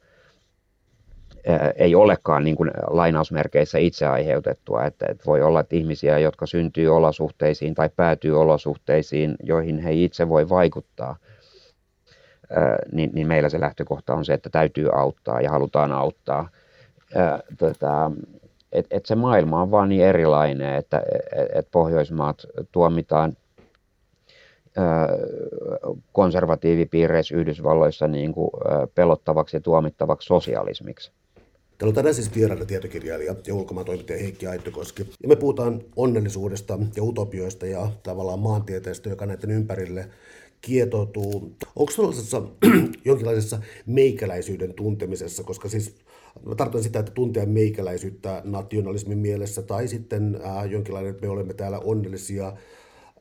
ei olekaan niin kuin lainausmerkeissä itse aiheutettua. Että, että voi olla että ihmisiä, jotka syntyy olosuhteisiin tai päätyy olosuhteisiin, joihin he itse voi vaikuttaa, niin, niin meillä se lähtökohta on se, että täytyy auttaa ja halutaan auttaa. Tota, et, et se maailma on vaan niin erilainen, että et, et Pohjoismaat tuomitaan konservatiivipiireissä Yhdysvalloissa niin kuin pelottavaksi ja tuomittavaksi sosialismiksi. Täällä on tänään siis vieraana tietokirjailija ja ulkomaantoimittaja Heikki Aittokoski. Ja me puhutaan onnellisuudesta ja utopioista ja tavallaan maantieteestä, joka näiden ympärille kietoutuu. Onko sellaisessa jonkinlaisessa meikäläisyyden tuntemisessa, koska siis mä tarkoitan sitä, että tuntea meikäläisyyttä nationalismin mielessä tai sitten äh, jonkinlainen, että me olemme täällä onnellisia.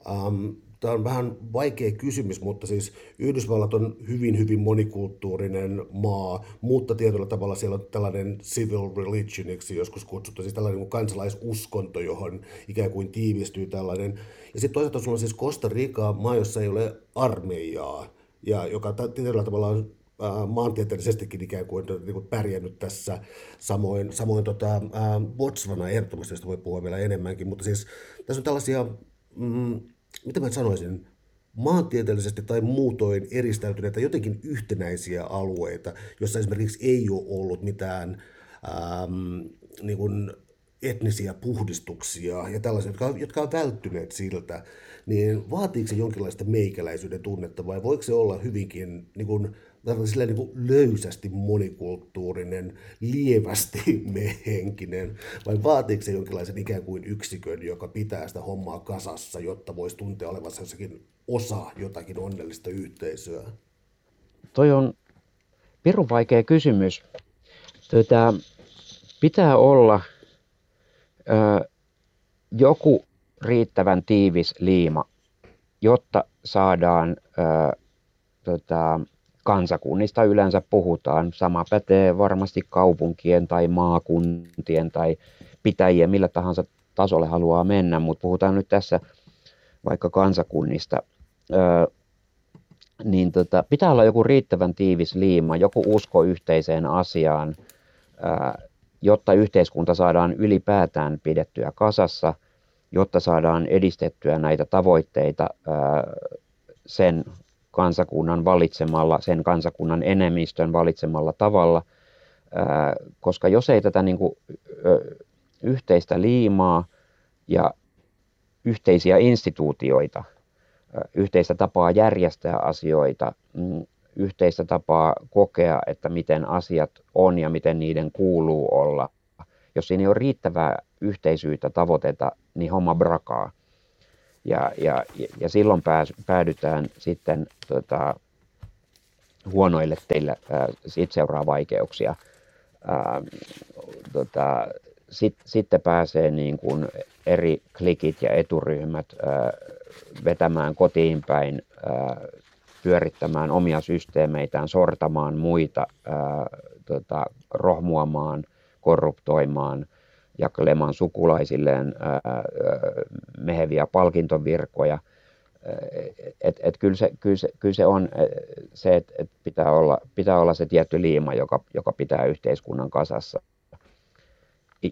Ähm, Tämä on vähän vaikea kysymys, mutta siis Yhdysvallat on hyvin, hyvin monikulttuurinen maa, mutta tietyllä tavalla siellä on tällainen civil religioniksi joskus kutsuttu, siis tällainen kansalaisuskonto, johon ikään kuin tiivistyy tällainen. Ja sitten toisaalta sulla on siis Costa Rica, maa, jossa ei ole armeijaa, ja joka tietyllä tavalla on maantieteellisestikin ikään kuin, niin kuin pärjännyt tässä. Samoin, samoin tota, Botswana ehdottomasti, josta voi puhua vielä enemmänkin, mutta siis tässä on tällaisia, mm, mitä mä sanoisin, maantieteellisesti tai muutoin eristäytyneitä jotenkin yhtenäisiä alueita, jossa esimerkiksi ei ole ollut mitään ähm, niin kuin etnisiä puhdistuksia ja tällaisia, jotka, jotka on välttyneet siltä, niin vaatiiko se jonkinlaista meikäläisyyden tunnetta vai voiko se olla hyvinkin niin kuin, sillä niin löysästi monikulttuurinen, lievästi mehenkinen, vai vaatiiko se jonkinlaisen ikään kuin yksikön, joka pitää sitä hommaa kasassa, jotta voisi tuntea olevansa jossakin osa jotakin onnellista yhteisöä? Toi on pirun vaikea kysymys. Tätä, pitää olla ö, joku riittävän tiivis liima, jotta saadaan ö, tota, kansakunnista yleensä puhutaan. Sama pätee varmasti kaupunkien tai maakuntien tai pitäjien, millä tahansa tasolle haluaa mennä, mutta puhutaan nyt tässä vaikka kansakunnista. Öö, niin tota, pitää olla joku riittävän tiivis liima, joku usko yhteiseen asiaan, öö, jotta yhteiskunta saadaan ylipäätään pidettyä kasassa, jotta saadaan edistettyä näitä tavoitteita öö, sen kansakunnan valitsemalla, sen kansakunnan enemmistön valitsemalla tavalla, koska jos ei tätä niin kuin, yhteistä liimaa ja yhteisiä instituutioita, yhteistä tapaa järjestää asioita, mm, yhteistä tapaa kokea, että miten asiat on ja miten niiden kuuluu olla. Jos siinä ei ole riittävää yhteisyyttä tavoiteta, niin homma brakaa. Ja, ja, ja silloin pääs, päädytään sitten tota, huonoille teille, ää, siitä seuraa vaikeuksia. Ää, tota, sit, sitten pääsee niin kuin eri klikit ja eturyhmät ää, vetämään kotiin päin, ää, pyörittämään omia systeemeitään, sortamaan muita, ää, tota, rohmuamaan, korruptoimaan – jakelemaan sukulaisilleen meheviä palkintovirkoja. Et, et kyllä, se, kyllä, se, kyllä se on se, että et pitää, olla, pitää olla se tietty liima, joka, joka pitää yhteiskunnan kasassa.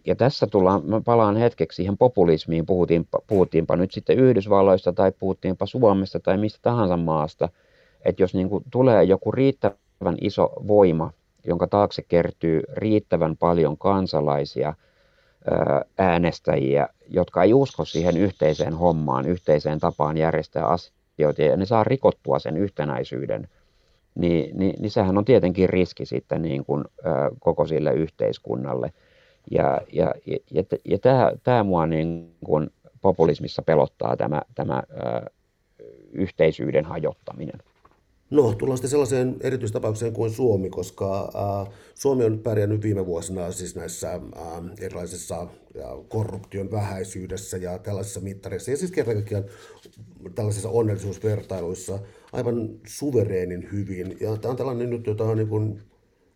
Ja tässä tullaan, mä palaan hetkeksi siihen populismiin, puhutiinpa, puhutiinpa nyt sitten Yhdysvalloista tai puhuttiinpa Suomesta tai mistä tahansa maasta, että jos niin kuin tulee joku riittävän iso voima, jonka taakse kertyy riittävän paljon kansalaisia – äänestäjiä, jotka ei usko siihen yhteiseen hommaan, yhteiseen tapaan järjestää asioita, ja ne saa rikottua sen yhtenäisyyden, niin, niin, niin sehän on tietenkin riski sitten niin kuin, ö, koko sille yhteiskunnalle. Ja, ja, ja, ja, ja tämä, tämä mua niin kuin populismissa pelottaa, tämä, tämä ö, yhteisyyden hajottaminen. No, tullaan sitten sellaiseen erityistapaukseen kuin Suomi, koska äh, Suomi on pärjännyt viime vuosina siis näissä äh, erilaisissa korruption vähäisyydessä ja tällaisissa mittareissa, ja siis kerran kaikkiaan tällaisissa onnellisuusvertailuissa aivan suvereenin hyvin. Ja tämä on tällainen nyt, jota on niin kuin,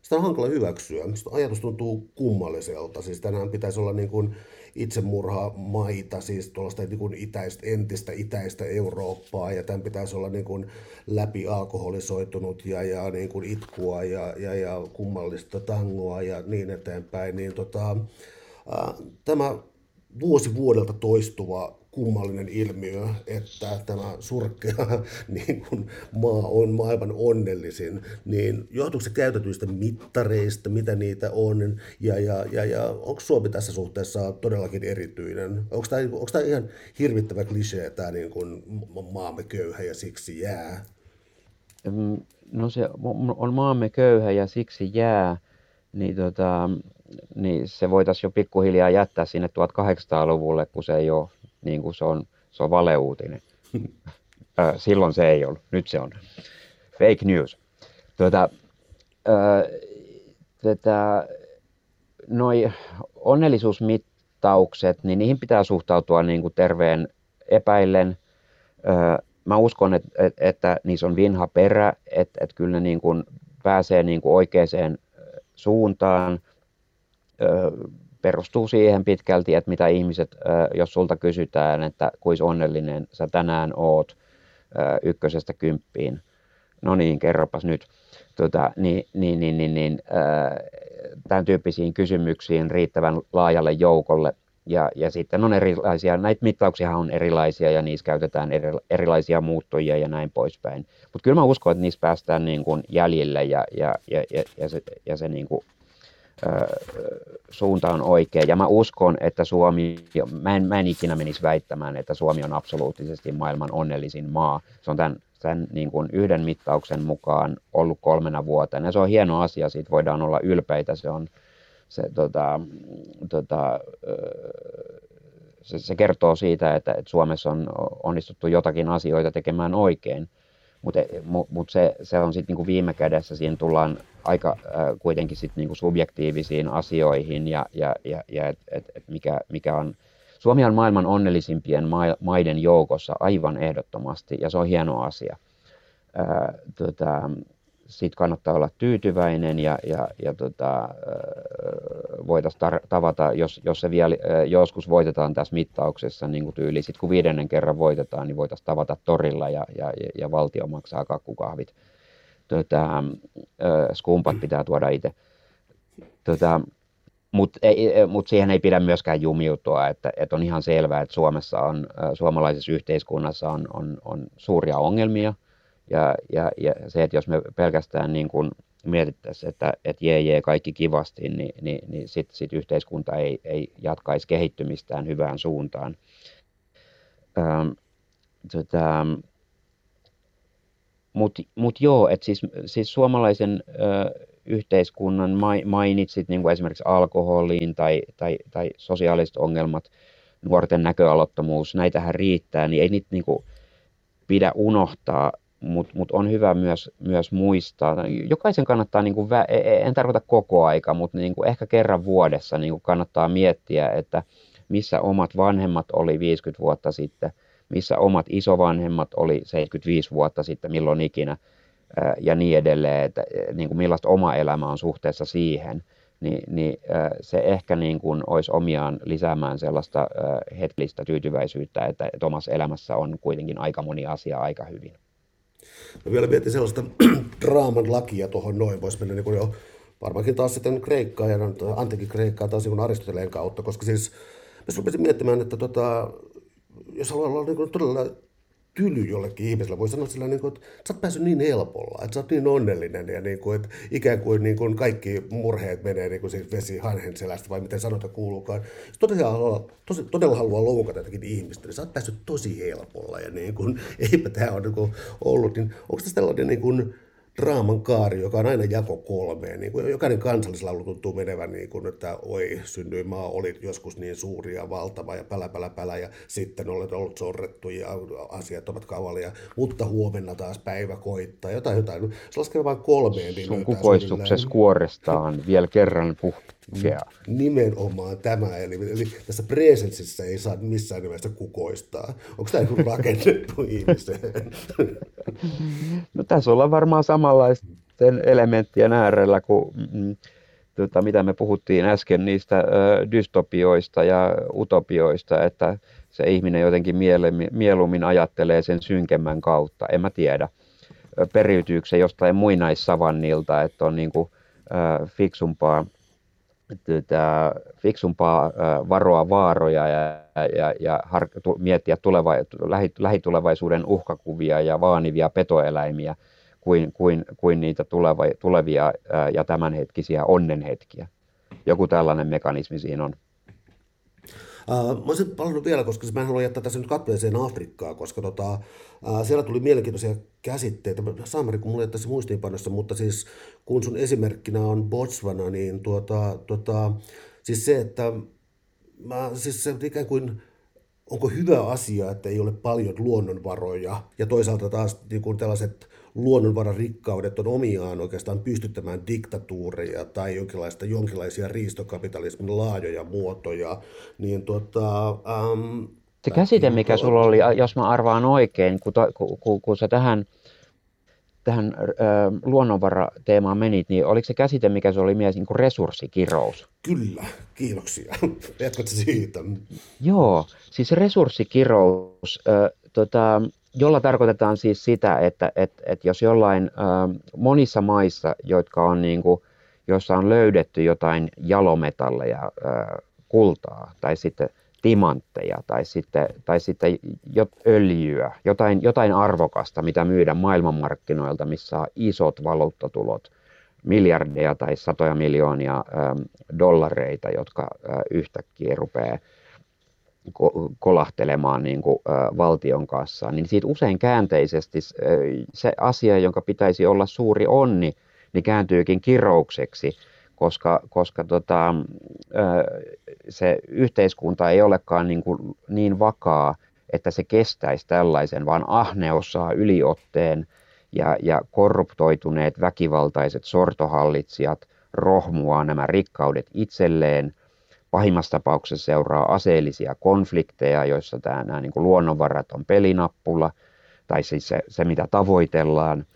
sitä on hankala hyväksyä. Ajatus tuntuu kummalliselta. Siis tänään pitäisi olla niin kuin, itsemurhamaita, siis tuollaista niin kuin itäistä, entistä itäistä Eurooppaa, ja tämän pitäisi olla niin kuin läpi alkoholisoitunut ja, ja niin kuin itkua ja, ja, ja kummallista tangoa ja niin eteenpäin, niin tota, ää, tämä vuosi vuodelta toistuva kummallinen ilmiö, että tämä surkea niin kuin maa on maailman onnellisin, niin johtuuko se käytetyistä mittareista, mitä niitä on, ja, ja, ja, ja onko Suomi tässä suhteessa todellakin erityinen? Onko tämä, onko tämä ihan hirvittävä klisee, tämä niin kuin maamme köyhä ja siksi jää? No se on maamme köyhä ja siksi jää, niin, tota, niin se voitaisiin jo pikkuhiljaa jättää sinne 1800-luvulle, kun se ei ole niin kuin se on, se on valeuutinen. Silloin se ei ollut, nyt se on. Fake news. Tuota, tätä, noi onnellisuusmittaukset, niin niihin pitää suhtautua niin kuin terveen epäillen. Mä uskon, että, että, että niissä on vinha perä, että, että kyllä ne niin kuin pääsee niin kuin oikeaan suuntaan perustuu siihen pitkälti, että mitä ihmiset, jos sulta kysytään, että kuis onnellinen sä tänään oot ykkösestä kymppiin, no niin, kerropas nyt, tota, niin, niin, niin, niin, niin tämän tyyppisiin kysymyksiin riittävän laajalle joukolle. Ja, ja sitten on erilaisia, näitä mittauksia on erilaisia ja niissä käytetään eri, erilaisia muuttojia ja näin poispäin. Mutta kyllä mä uskon, että niissä päästään niin kuin jäljille ja, ja, ja, ja, ja se, ja se niin kuin, suunta on oikea. Ja mä uskon, että Suomi, mä en, mä en ikinä menisi väittämään, että Suomi on absoluuttisesti maailman onnellisin maa. Se on tämän, tämän niin kuin yhden mittauksen mukaan ollut kolmena vuotena. Se on hieno asia, siitä voidaan olla ylpeitä. Se, on, se, tota, tota, se, se kertoo siitä, että, että Suomessa on onnistuttu jotakin asioita tekemään oikein. Mutta mut se, se on sitten niinku viime kädessä, siinä tullaan aika äh, kuitenkin sit niinku subjektiivisiin asioihin ja, ja, ja, ja et, et, et mikä, mikä on, Suomi on maailman onnellisimpien maiden joukossa aivan ehdottomasti ja se on hieno asia. Äh, tota, siitä kannattaa olla tyytyväinen ja, ja, ja tota, voitaisiin tavata, jos, jos se vielä joskus voitetaan tässä mittauksessa niin kuin tyyli, sit kun viidennen kerran voitetaan, niin voitaisiin tavata torilla ja, ja, ja valtio maksaa kakkukahvit. Tota, skumpat pitää tuoda itse. Tota, mutta mut siihen ei pidä myöskään jumiutua, että, että on ihan selvää, että Suomessa on, suomalaisessa yhteiskunnassa on, on, on suuria ongelmia – ja, ja, ja se, että jos me pelkästään niin kuin mietittäisiin, että, että jee, jee, kaikki kivasti, niin, niin, niin sitten sit yhteiskunta ei, ei jatkaisi kehittymistään hyvään suuntaan. Ähm, tota, Mutta mut joo, että siis, siis suomalaisen ö, yhteiskunnan mainitsit niin kuin esimerkiksi alkoholiin tai, tai, tai sosiaaliset ongelmat, nuorten näköalottomuus, näitähän riittää, niin ei niitä niin kuin pidä unohtaa mutta mut on hyvä myös, myös muistaa. Jokaisen kannattaa, niin kuin, e, e, en tarkoita koko aika, mutta niin kuin ehkä kerran vuodessa niin kuin kannattaa miettiä, että missä omat vanhemmat oli 50 vuotta sitten, missä omat isovanhemmat oli 75 vuotta sitten, milloin ikinä, ja niin edelleen, että niin kuin millaista oma elämä on suhteessa siihen, niin, niin se ehkä niin kuin olisi omiaan lisäämään sellaista hetkellistä tyytyväisyyttä, että, että omassa elämässä on kuitenkin aika moni asia aika hyvin. Mä vielä mietin sellaista draaman lakia tuohon noin, voisi mennä niin kuin jo varmaankin taas sitten Kreikkaa ja antiikin Kreikkaa taas niin Aristoteleen kautta, koska siis mä rupesin miettimään, että tota, jos haluaa olla niin kuin todella tyly jollekin ihmiselle. Voi sanoa sillä, niin kuin, että sä oot päässyt niin helpolla, että sä oot niin onnellinen ja niin kuin, että ikään kuin, niin kuin kaikki murheet menee niin kuin siis vesi hanhen selästä vai miten sanota kuuluukaan. Jos todella, haluaa, tosi, todella haluaa loukata jotakin ihmistä, niin sä oot päässyt tosi helpolla ja niin kuin, eipä tämä ole niin kuin ollut. Niin onko tässä tällainen niin kuin, draaman kaari, joka on aina jako kolmeen. Niin kuin jokainen kansallislaulu tuntuu menevän niin kuin, että oi, synnyin maa oli joskus niin suuri ja valtava ja pälä, pälä, pälä ja sitten olet ollut sorrettu ja asiat ovat kavalia, mutta huomenna taas päivä koittaa, jotain, jotain. Se laskee vain kolmeen. Niin Sun kukoistuksessa kuorestaan vielä kerran puhkea. Nimenomaan tämä, eli, eli tässä presenssissä ei saa missään nimessä kukoistaa. Onko tämä rakennettu ihmiseen? No tässä ollaan varmaan sama samanlaisten elementtien äärellä kuin mm, tota, mitä me puhuttiin äsken niistä ö, dystopioista ja utopioista, että se ihminen jotenkin mieluummin, mieluummin ajattelee sen synkemmän kautta. En mä tiedä, periytyykö se jostain muinaissavannilta, että on niin kuin, ö, fiksumpaa, tätä, fiksumpaa ö, varoa vaaroja ja, ja, ja har, tu, miettiä tuleva, lähitulevaisuuden uhkakuvia ja vaanivia petoeläimiä – kuin, kuin, kuin niitä tuleva, tulevia ja tämänhetkisiä onnenhetkiä. Joku tällainen mekanismi siinä on. Mä olisin palannut vielä, koska mä en halua jättää tässä nyt katveeseen Afrikkaa, koska tota, siellä tuli mielenkiintoisia käsitteitä. Saamari, kun mulla tässä muistiinpanossa, mutta siis kun sun esimerkkinä on Botswana, niin tuota, tuota, siis se, että mä, siis se ikään kuin, onko hyvä asia, että ei ole paljon luonnonvaroja, ja toisaalta taas niin kuin tällaiset luonnonvararikkaudet on omiaan oikeastaan pystyttämään diktatuureja tai jonkinlaista, jonkinlaisia riistokapitalismin laajoja muotoja, niin tuota, ähm, se käsite, mikä sulla oli, jos mä arvaan oikein, kun, to, kun, kun, kun sä tähän, tähän ö, luonnonvarateemaan menit, niin oliko se käsite, mikä se oli mies, niin kuin resurssikirous? Kyllä, kiitoksia. Jatkatko siitä? Joo, siis resurssikirous, ö, tota, jolla tarkoitetaan siis sitä, että, että, että jos jollain monissa maissa, jotka on niin kuin, joissa on löydetty jotain jalometalleja, kultaa tai sitten timantteja tai sitten, tai sitten öljyä, jotain, jotain arvokasta, mitä myydään maailmanmarkkinoilta, missä on isot valuuttatulot, miljardeja tai satoja miljoonia dollareita, jotka yhtäkkiä rupeaa kolahtelemaan niin kuin, valtion kassaan, niin siitä usein käänteisesti se asia, jonka pitäisi olla suuri onni, niin kääntyykin kiroukseksi, koska, koska tota, se yhteiskunta ei olekaan niin, kuin niin vakaa, että se kestäisi tällaisen, vaan ahneus saa yliotteen ja, ja korruptoituneet väkivaltaiset sortohallitsijat rohmuaa nämä rikkaudet itselleen – Pahimmassa tapauksessa seuraa aseellisia konflikteja, joissa tämä, nämä niin kuin luonnonvarat on pelinappula, tai siis se, se mitä tavoitellaan,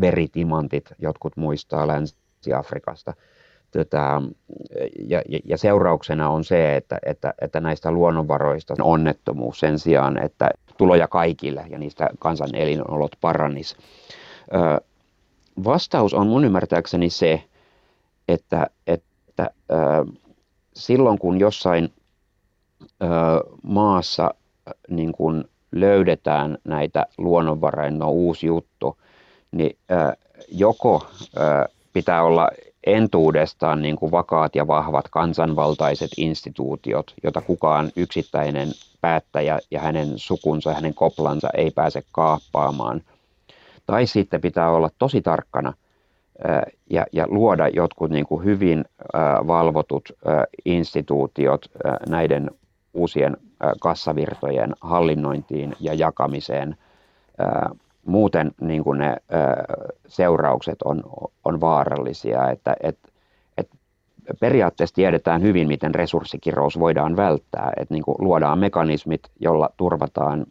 veritimantit, jotkut muistaa Länsi-Afrikasta. Tätä, ja, ja seurauksena on se, että, että, että näistä luonnonvaroista on onnettomuus sen sijaan, että tuloja kaikille ja niistä kansan elinolot paranis. Vastaus on mun ymmärtääkseni se, että, että silloin kun jossain ö, maassa niin kun löydetään näitä luonnonvaroja, no uusi juttu, niin ö, joko ö, pitää olla entuudestaan niin kuin vakaat ja vahvat kansanvaltaiset instituutiot, jota kukaan yksittäinen päättäjä ja hänen sukunsa, hänen koplansa ei pääse kaappaamaan. Tai sitten pitää olla tosi tarkkana ja, ja luoda jotkut niin kuin hyvin valvotut instituutiot näiden uusien kassavirtojen hallinnointiin ja jakamiseen. Muuten niin kuin ne seuraukset on, on vaarallisia, että et, et periaatteessa tiedetään hyvin, miten resurssikirous voidaan välttää, että niin kuin luodaan mekanismit, jolla turvataan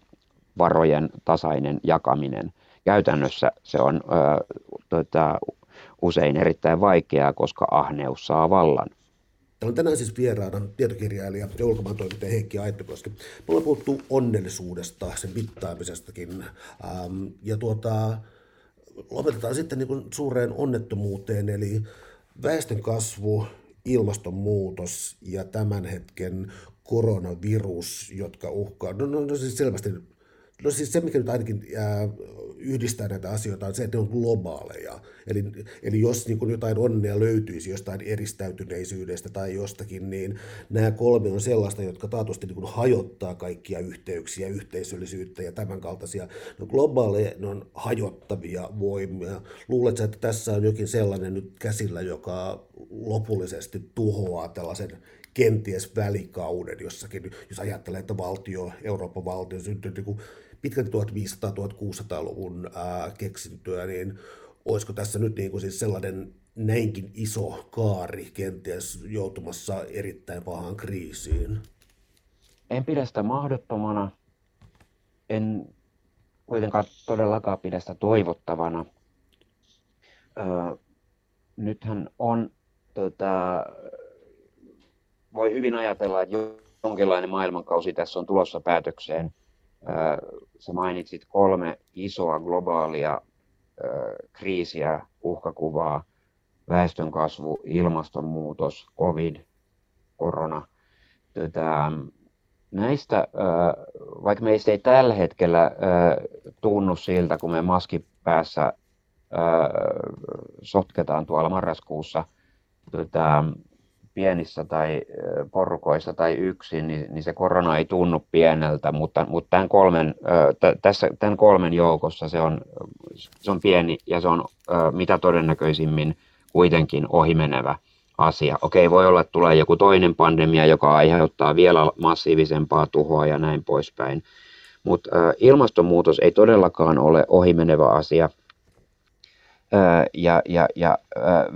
varojen tasainen jakaminen. Käytännössä se on ö, tota, usein erittäin vaikeaa, koska ahneus saa vallan. Täällä on tänään siis vieraana tietokirjailija ja ulkomaan toimittaja Heikki Aittokoski. Me ollaan puhuttu onnellisuudesta, sen mittaamisestakin. Ähm, ja tuota, lopetetaan sitten niin suureen onnettomuuteen, eli väestön kasvu, ilmastonmuutos ja tämän hetken koronavirus, jotka uhkaa, no, no, no siis selvästi No siis se, mikä nyt ainakin ää, yhdistää näitä asioita, on se, että ne on globaaleja. Eli, eli jos niin kuin jotain onnea löytyisi jostain eristäytyneisyydestä tai jostakin, niin nämä kolme on sellaista, jotka taatusti niin kuin hajottaa kaikkia yhteyksiä, yhteisöllisyyttä ja tämän kaltaisia. No globaaleja, ne on hajottavia voimia. Luuletko, että tässä on jokin sellainen nyt käsillä, joka lopullisesti tuhoaa tällaisen kenties välikauden jossakin, jos ajattelee, että valtio, Euroopan valtio syntyy niin pitkälti 1500-1600-luvun ää, keksintöä, niin olisiko tässä nyt niin kuin siis sellainen näinkin iso kaari kenties joutumassa erittäin pahaan kriisiin? En pidä sitä mahdottomana. En kuitenkaan todellakaan pidä sitä toivottavana. Öö, nythän on, tota, voi hyvin ajatella, että jonkinlainen maailmankausi tässä on tulossa päätökseen sä mainitsit kolme isoa globaalia kriisiä, uhkakuvaa, väestönkasvu, ilmastonmuutos, covid, korona. Tätä, näistä, vaikka meistä ei tällä hetkellä tunnu siltä, kun me maski päässä sotketaan tuolla marraskuussa, tätä, pienissä tai porukoissa tai yksin, niin, niin se korona ei tunnu pieneltä, mutta, mutta tämän, kolmen, t- tässä, tämän kolmen joukossa se on, se on pieni ja se on mitä todennäköisimmin kuitenkin ohimenevä asia. Okei, voi olla, että tulee joku toinen pandemia, joka aiheuttaa vielä massiivisempaa tuhoa ja näin poispäin. Mutta ilmastonmuutos ei todellakaan ole ohimenevä asia – ja, ja, ja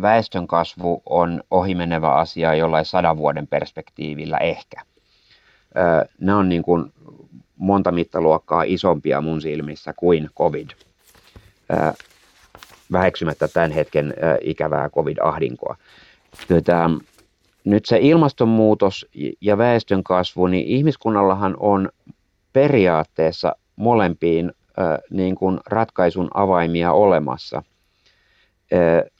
väestön kasvu on ohimenevä asia jollain sadan vuoden perspektiivillä ehkä. Ne on niin kuin monta mittaluokkaa isompia mun silmissä kuin COVID. Väheksymättä tämän hetken ikävää COVID-ahdinkoa. Nyt se ilmastonmuutos ja väestön kasvu, niin ihmiskunnallahan on periaatteessa molempiin niin kuin ratkaisun avaimia olemassa.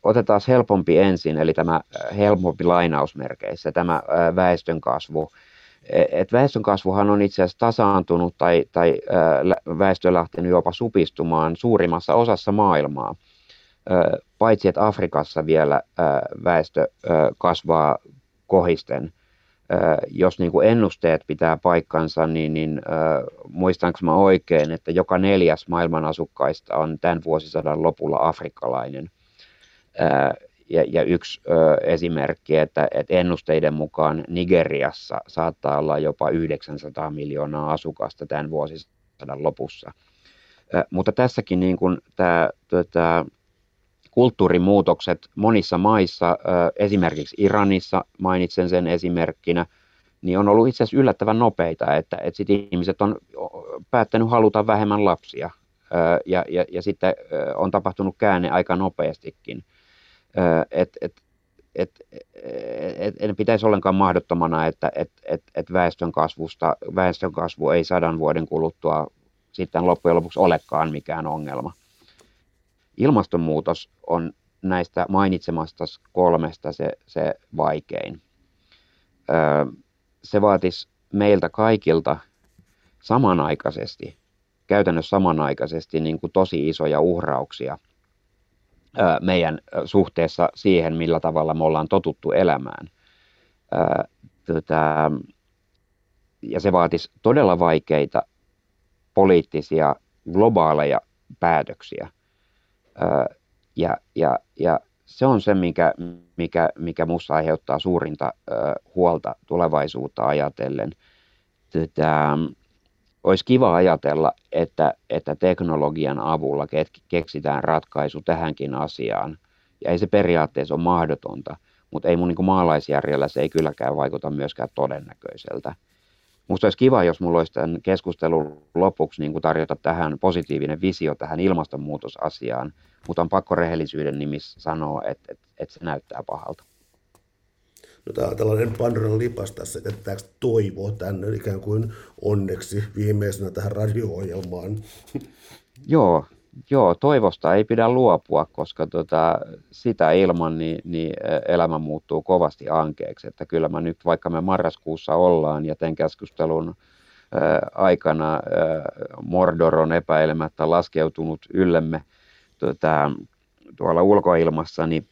Otetaan helpompi ensin, eli tämä helpompi lainausmerkeissä, tämä väestönkasvu. E, et väestönkasvuhan on itse asiassa tasaantunut tai, tai väestö lähtenyt jopa supistumaan suurimmassa osassa maailmaa. Paitsi että Afrikassa vielä väestö kasvaa kohisten – jos niin kuin ennusteet pitää paikkansa, niin, niin muistanko mä oikein, että joka neljäs maailman asukkaista on tämän vuosisadan lopulla afrikkalainen. Ja, ja yksi äh, esimerkki, että, että ennusteiden mukaan Nigeriassa saattaa olla jopa 900 miljoonaa asukasta tämän vuosisadan lopussa. Äh, mutta tässäkin niin kuin tämä, tota, kulttuurimuutokset monissa maissa, esimerkiksi Iranissa, mainitsen sen esimerkkinä, niin on ollut itse asiassa yllättävän nopeita, että, että sit ihmiset on päättänyt haluta vähemmän lapsia ja, ja, ja sitten on tapahtunut käänne aika nopeastikin. Et, et, et, et, et pitäisi ollenkaan mahdottomana, että et, et, et väestön, kasvusta, väestön kasvu ei sadan vuoden kuluttua sitten loppujen lopuksi olekaan mikään ongelma ilmastonmuutos on näistä mainitsemasta kolmesta se, se vaikein. Öö, se vaatisi meiltä kaikilta samanaikaisesti, käytännössä samanaikaisesti niin kuin tosi isoja uhrauksia meidän suhteessa siihen, millä tavalla me ollaan totuttu elämään. Tota, ja se vaatisi todella vaikeita poliittisia globaaleja päätöksiä ja, ja, ja se on se, mikä, mikä, mikä minusta aiheuttaa suurinta huolta tulevaisuutta ajatellen. Tätä, olisi kiva ajatella, että, että teknologian avulla keksitään ratkaisu tähänkin asiaan. Ja ei se periaatteessa ole mahdotonta, mutta ei mun niin maalaisjärjellä se ei kylläkään vaikuta myöskään todennäköiseltä. Musta olisi kiva, jos mulla olisi tämän keskustelun lopuksi niin tarjota tähän positiivinen visio tähän ilmastonmuutosasiaan, mutta on pakko rehellisyyden nimissä sanoa, että, että, että se näyttää pahalta. On tällainen Pandoran lipas tässä, että tämä toivo tänne ikään kuin onneksi viimeisenä tähän radio-ohjelmaan. Joo, joo, toivosta ei pidä luopua, koska tota, sitä ilman niin, niin elämä muuttuu kovasti ankeeksi. Että kyllä mä nyt, vaikka me marraskuussa ollaan ja tämän keskustelun aikana Mordor on epäilemättä laskeutunut yllemme tota, tuolla ulkoilmassa, niin,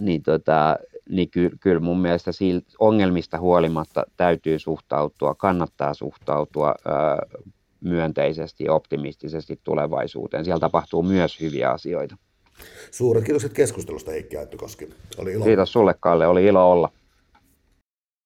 niin, tota, niin ky, kyllä mun mielestä siitä ongelmista huolimatta täytyy suhtautua, kannattaa suhtautua ää, myönteisesti ja optimistisesti tulevaisuuteen. Siellä tapahtuu myös hyviä asioita. Suuret kiitokset keskustelusta Heikki Aittokoski. Oli ilo. Kiitos sulle Kalle, oli ilo olla.